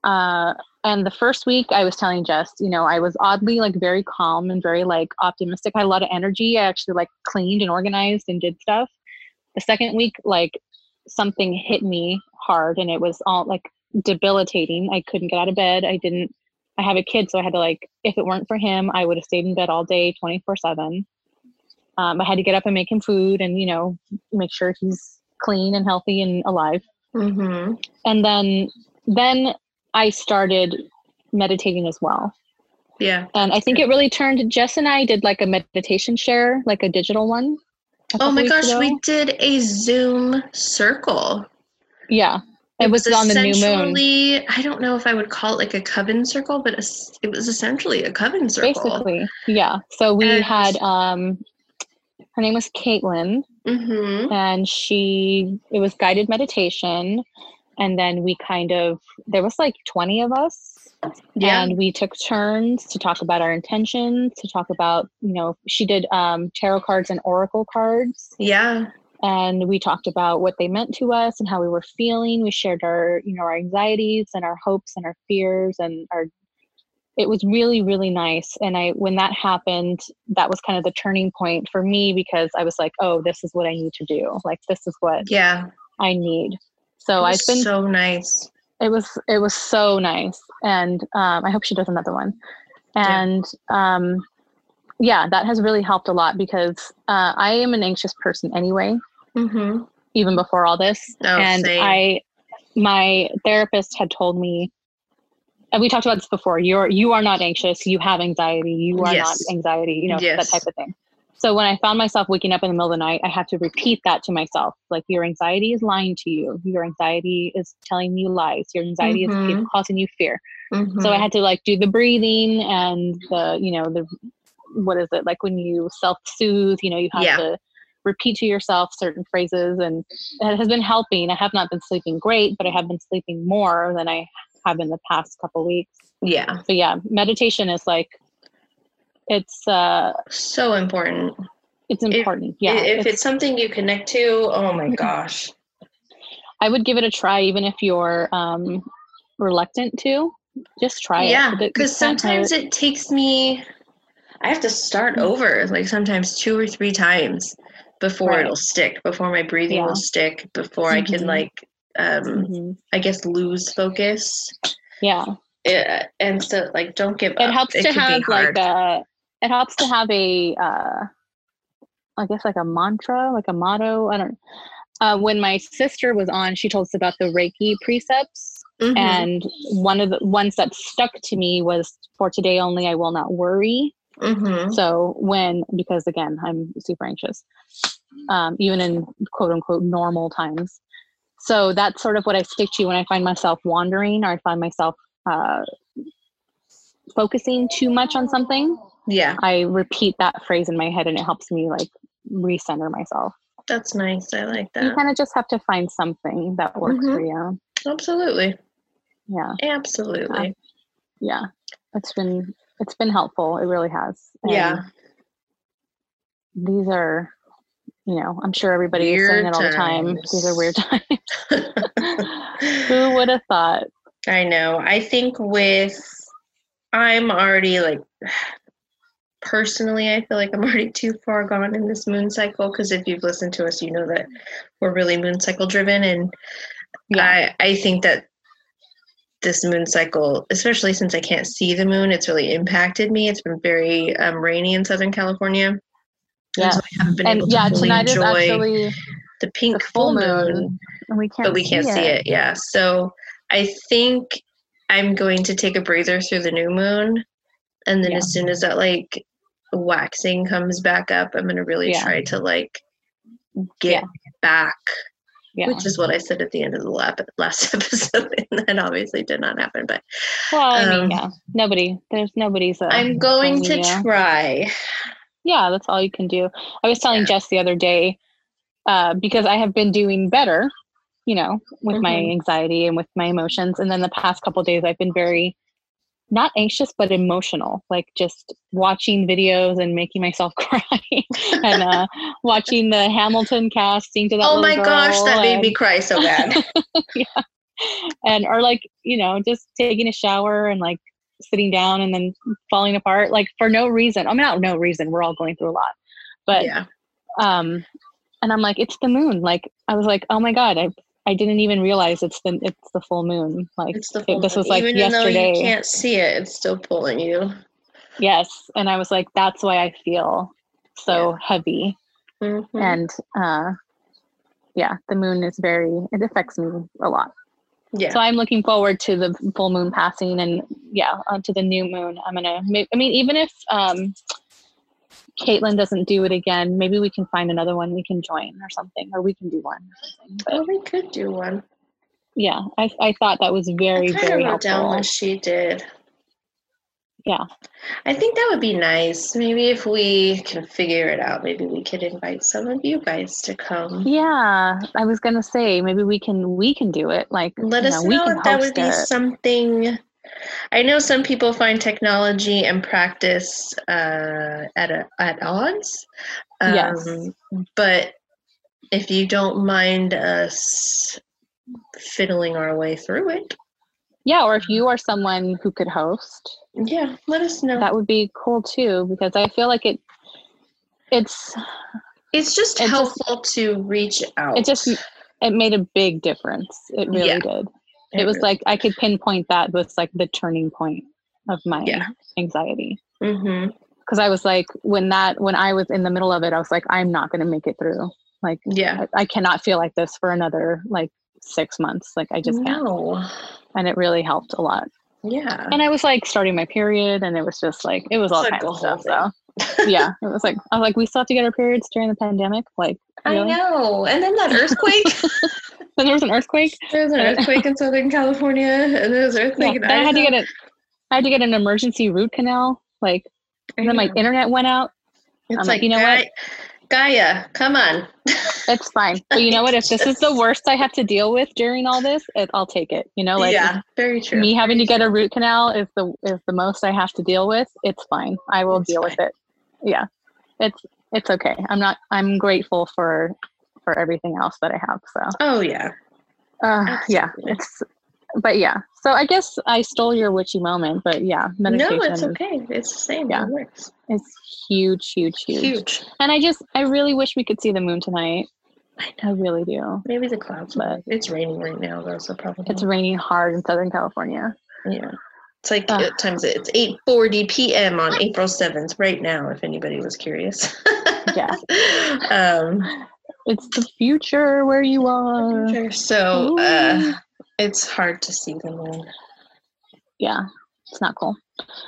uh, and the first week I was telling Jess, you know, I was oddly like very calm and very like optimistic. I had a lot of energy. I actually like cleaned and organized and did stuff. The second week, like something hit me hard and it was all like debilitating. I couldn't get out of bed. I didn't, I have a kid, so I had to like, if it weren't for him, I would have stayed in bed all day, 24 seven. Um, I had to get up and make him food and, you know, make sure he's clean and healthy and alive. Mm-hmm. And then, then I started meditating as well. Yeah. And I think it really turned Jess and I did like a meditation share, like a digital one. A oh my gosh, ago. we did a Zoom circle. Yeah. It, it was, on the new moon. I don't know if I would call it like a coven circle, but it was essentially a coven circle. Basically, yeah. So we and had um her name was Caitlin, mm-hmm. and she it was guided meditation, and then we kind of there was like 20 of us Yeah. And we took turns to talk about our intentions, to talk about, you know, she did um, tarot cards and oracle cards. Yeah. And we talked about what they meant to us and how we were feeling. We shared our, you know, our anxieties and our hopes and our fears and our it was really really nice and i when that happened that was kind of the turning point for me because i was like oh this is what i need to do like this is what yeah i need so i've been so nice it was it was so nice and um, i hope she does another one and yeah. um, yeah that has really helped a lot because uh, i am an anxious person anyway mm-hmm. even before all this oh, and same. i my therapist had told me and we talked about this before you're you are not anxious you have anxiety you are yes. not anxiety you know yes. that type of thing so when I found myself waking up in the middle of the night, I had to repeat that to myself. Like your anxiety is lying to you. Your anxiety is telling you lies. Your anxiety mm-hmm. is causing you fear. Mm-hmm. So I had to like do the breathing and the, you know, the what is it like when you self-soothe, you know, you have yeah. to repeat to yourself certain phrases and it has been helping. I have not been sleeping great, but I have been sleeping more than I have in the past couple weeks. Yeah. But yeah, meditation is like it's uh so important it's important if, yeah if it's, it's, something you connect to oh my gosh i would give it a try even if you're um reluctant to just try yeah, it yeah because sometimes it takes me i have to start mm. over like sometimes two or three times before right. it'll stick before my breathing yeah. will stick before mm-hmm. i can mm-hmm. like um mm-hmm. i guess lose focus yeah it, and so like don't give it up. helps it to have like a it helps to have a uh i guess like a mantra like a motto. I don't uh, when my sister was on she told us about the reiki precepts. Mm-hmm. and one of the ones that stuck to me was for today only i will not worry. Mm-hmm. so when because again i'm super anxious um, even in quote unquote normal times. So that's sort of what i stick to when i find myself wandering or i find myself uh, focusing too much on something yeah. I repeat that phrase in my head and it helps me like recenter myself. That's nice i like that you kind of just have to find something that works mm-hmm. for you. Absolutely. Yeah. Absolutely. Yeah. yeah. It's been it's been helpful. It really has. And yeah. these are you know i'm sure everybody weird is saying it all the time. These are weird times. who would have thought? I know. I think with i'm already like personally, I feel like I'm already too far gone in this moon cycle because if you've listened to us, you know that we're really moon cycle driven. And yeah. I, I think that this moon cycle, especially since I can't see the moon, it's really impacted me. It's been very um, rainy in Southern California. Yeah. So I haven't been and able yeah, to fully tonight enjoy is actually the pink the full, moon, moon, and we can't but we can't see it. Yeah. So I think I'm going to take a breather through the new moon. And then yeah. as soon as that like waxing comes back up, I'm gonna really yeah. try to like get yeah. back. Yeah. Which is what I said at the end of the last episode, and that obviously did not happen. But well, I mean, um, yeah, nobody. There's nobody's. Uh, I'm going to try. Yeah, that's all you can do. I was telling yeah. Jess the other day uh, because I have been doing better, you know, with mm-hmm. my anxiety and with my emotions, and then the past couple days I've been very not anxious but emotional like just watching videos and making myself cry and uh, watching the hamilton cast sing to that oh my gosh that and, made me cry so bad. Yeah. And or like you know just taking a shower and like sitting down and then falling apart like for no reason. I mean not no reason we're all going through a lot but yeah. um and i'm like it's the moon. Like i was like oh my god i I didn't even realize it's the it's the full moon. Like it's the full it, this was like even yesterday. Though you can't see it; it's still pulling you. Yes, and I was like, that's why I feel so yeah. heavy. Mm-hmm. And uh, yeah, the moon is very it affects me a lot. Yeah. So I'm looking forward to the full moon passing, and yeah, onto the new moon. I'm gonna. I mean, even if um, Caitlin doesn't do it again, maybe we can find another one we can join or something, or we can do one. But, oh, we could do one. Yeah, I, I thought that was very, I very wrote helpful. down what she did. Yeah. I think that would be nice. Maybe if we can figure it out, maybe we could invite some of you guys to come. Yeah, I was gonna say maybe we can we can do it. Like let us know, know if that would be something I know some people find technology and practice uh, at a, at odds. Um, yes. But if you don't mind us fiddling our way through it. Yeah, or if you are someone who could host. Yeah, let us know. That would be cool too because I feel like it it's it's just helpful just, to reach out. It just it made a big difference. It really yeah, did. It, it was really like I could pinpoint that was like the turning point of my yeah. anxiety. Mm-hmm because I was like, when that, when I was in the middle of it, I was like, I'm not going to make it through. Like, yeah, I, I, cannot feel like this for another like six months. Like, I just no. can't. And it really helped a lot. Yeah. And I was like starting my period, and it was just like it was all kinds of stuff. So yeah, it was like I was like, we still have to get our periods during the pandemic. Like, really? I know. And then that earthquake. then there was an earthquake. There was an earthquake in Southern California, and there was an earthquake. Yeah, I had to get it. I had to get an emergency root canal. Like and then my internet went out. It's I'm like, you know Gaia, what? Gaia, come on. it's fine. But you know what? If this is the worst I have to deal with during all this, it, I'll take it. You know, like yeah, very true. Me having very to get a root canal is the is the most I have to deal with. It's fine. I will it's deal fine. with it. Yeah, it's it's okay. I'm not. I'm grateful for for everything else that I have. So. Oh yeah. Uh, yeah, it's but yeah. So I guess I stole your witchy moment, but yeah, meditation. No, it's okay. It's the same. Yeah, it works. It's huge, huge, huge, huge. And I just, I really wish we could see the moon tonight. I, I really do. Maybe the clouds, but it's raining right now, though. So probably it's raining hard in Southern California. Yeah, it's like uh, times it's eight forty p.m. on April seventh right now. If anybody was curious. yeah. Um, it's the future where you are. So, uh, it's hard to see the moon. Yeah, it's not cool.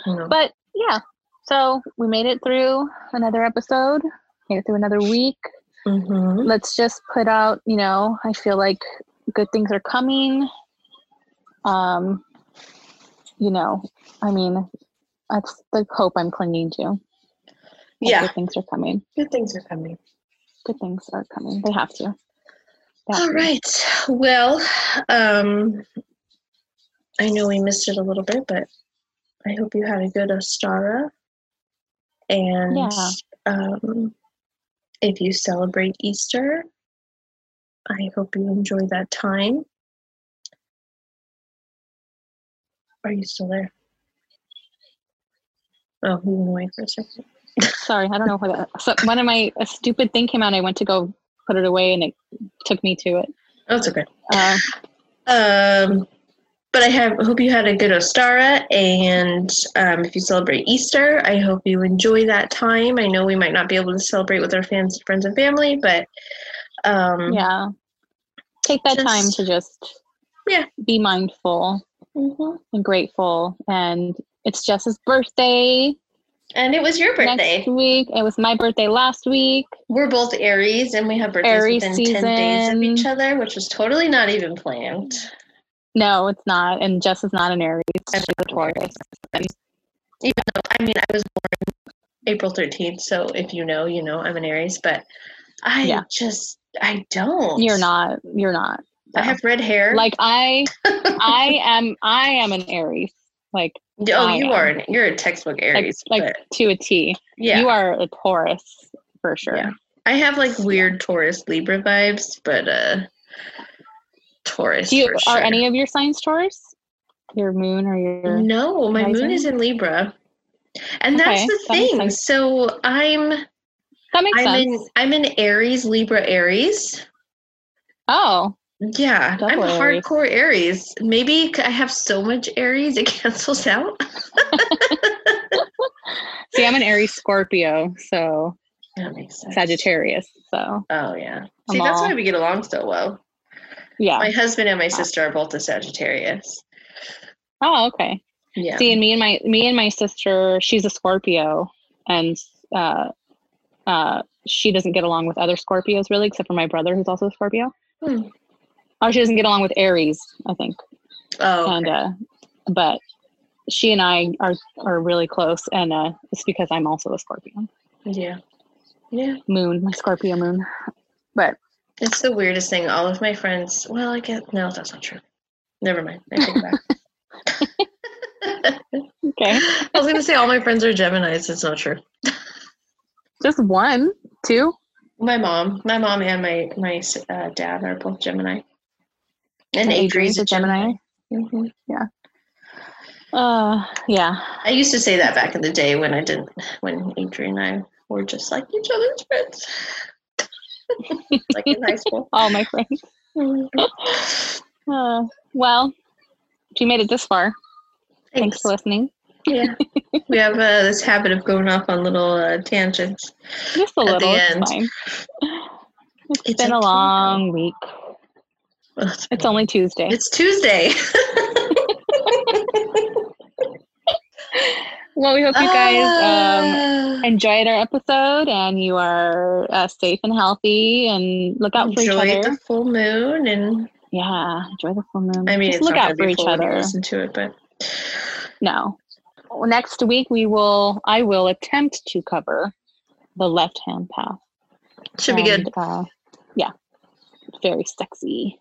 But yeah, so we made it through another episode, made it through another week. Mm-hmm. Let's just put out, you know, I feel like good things are coming. Um, you know, I mean, that's the hope I'm clinging to. Yeah. Good things are coming. Good things are coming. Good things are coming. They have to. All right. Well, um, I know we missed it a little bit, but I hope you had a good Ostara. And yeah. um, if you celebrate Easter, I hope you enjoy that time. Are you still there? Oh, we went away for a second. Sorry, I don't know what. So one of my a stupid thing came out. I went to go put it away, and it took me to it. That's okay. Uh, um, but I have hope you had a good Ostara, and um, if you celebrate Easter, I hope you enjoy that time. I know we might not be able to celebrate with our fans, friends, and family, but um, yeah, take that just, time to just yeah be mindful mm-hmm. and grateful. And it's Jess's birthday. And it was your birthday. Next week. It was my birthday last week. We're both Aries and we have birthdays Aries within season. 10 days of each other, which was totally not even planned. No, it's not. And Jess is not an Aries. She's a Taurus. Even though, I mean, I was born April 13th. So if you know, you know, I'm an Aries, but I yeah. just, I don't. You're not. You're not. I have red hair. Like I, I am, I am an Aries. Like Oh, I you am. are an, you're a textbook Aries, like, like to a T. Yeah, you are a Taurus for sure. Yeah. I have like weird Taurus Libra vibes, but uh, Taurus. Do you, sure. Are any of your signs Taurus? Your moon or your no? My moon is in Libra, and okay, that's the that thing. So I'm. That makes I'm sense. In, I'm in Aries, Libra, Aries. Oh, yeah, Double I'm Aries. hardcore Aries. Maybe I have so much Aries it cancels out. See, I'm an Aries Scorpio, so that makes sense. Sagittarius. So oh yeah. See, I'm that's all... why we get along so well. Yeah. My husband and my sister are both a Sagittarius. Oh, okay. Yeah. See, and me and my me and my sister, she's a Scorpio, and uh, uh, she doesn't get along with other Scorpios really, except for my brother, who's also a Scorpio. Hmm. Oh, she doesn't get along with Aries, I think. Oh, okay. and uh, but she and I are are really close, and uh, it's because I'm also a Scorpio. Yeah, yeah. Moon, my Scorpio moon, but it's the weirdest thing. All of my friends. Well, I guess no, that's not true. Never mind. I take back. okay. I was going to say all my friends are Geminis. It's not true. Just one, two. My mom, my mom, and my my uh, dad are both Gemini. And Adrian's a Gemini. Mm-hmm. Yeah. Uh, yeah. I used to say that back in the day when I didn't, when Adrian and I were just like each other's friends. like in high school. All my friends. uh, well, you made it this far. Thanks, Thanks for listening. Yeah, we have uh, this habit of going off on little uh, tangents. Just a little. the end. It's, it's been a long week. It's, only Tuesday. It's Tuesday. well, we hope you guys um, ah. enjoyed our episode and you are uh, safe and healthy and look out for each other. Enjoy the full moon and yeah, enjoy the full moon. I mean, Just look out for each other. Listen to it, but no. Next week we will. I will attempt to cover the left hand path. Should and, be good. Uh, yeah, very sexy.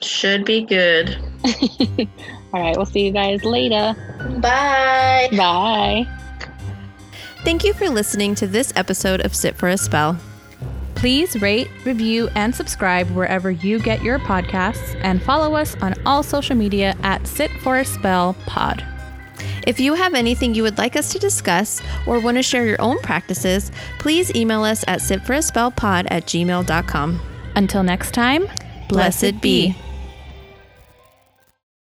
Should be good. All right, we'll see you guys later. Bye. Bye. Thank you for listening to this episode of Sit for a Spell. Please rate, review, and subscribe wherever you get your podcasts, and follow us on all social media at Sit for a Spell Pod. If you have anything you would like us to discuss or want to share your own practices, please email us at sitforaspellpod at gmail.com. Until next time, blessed be.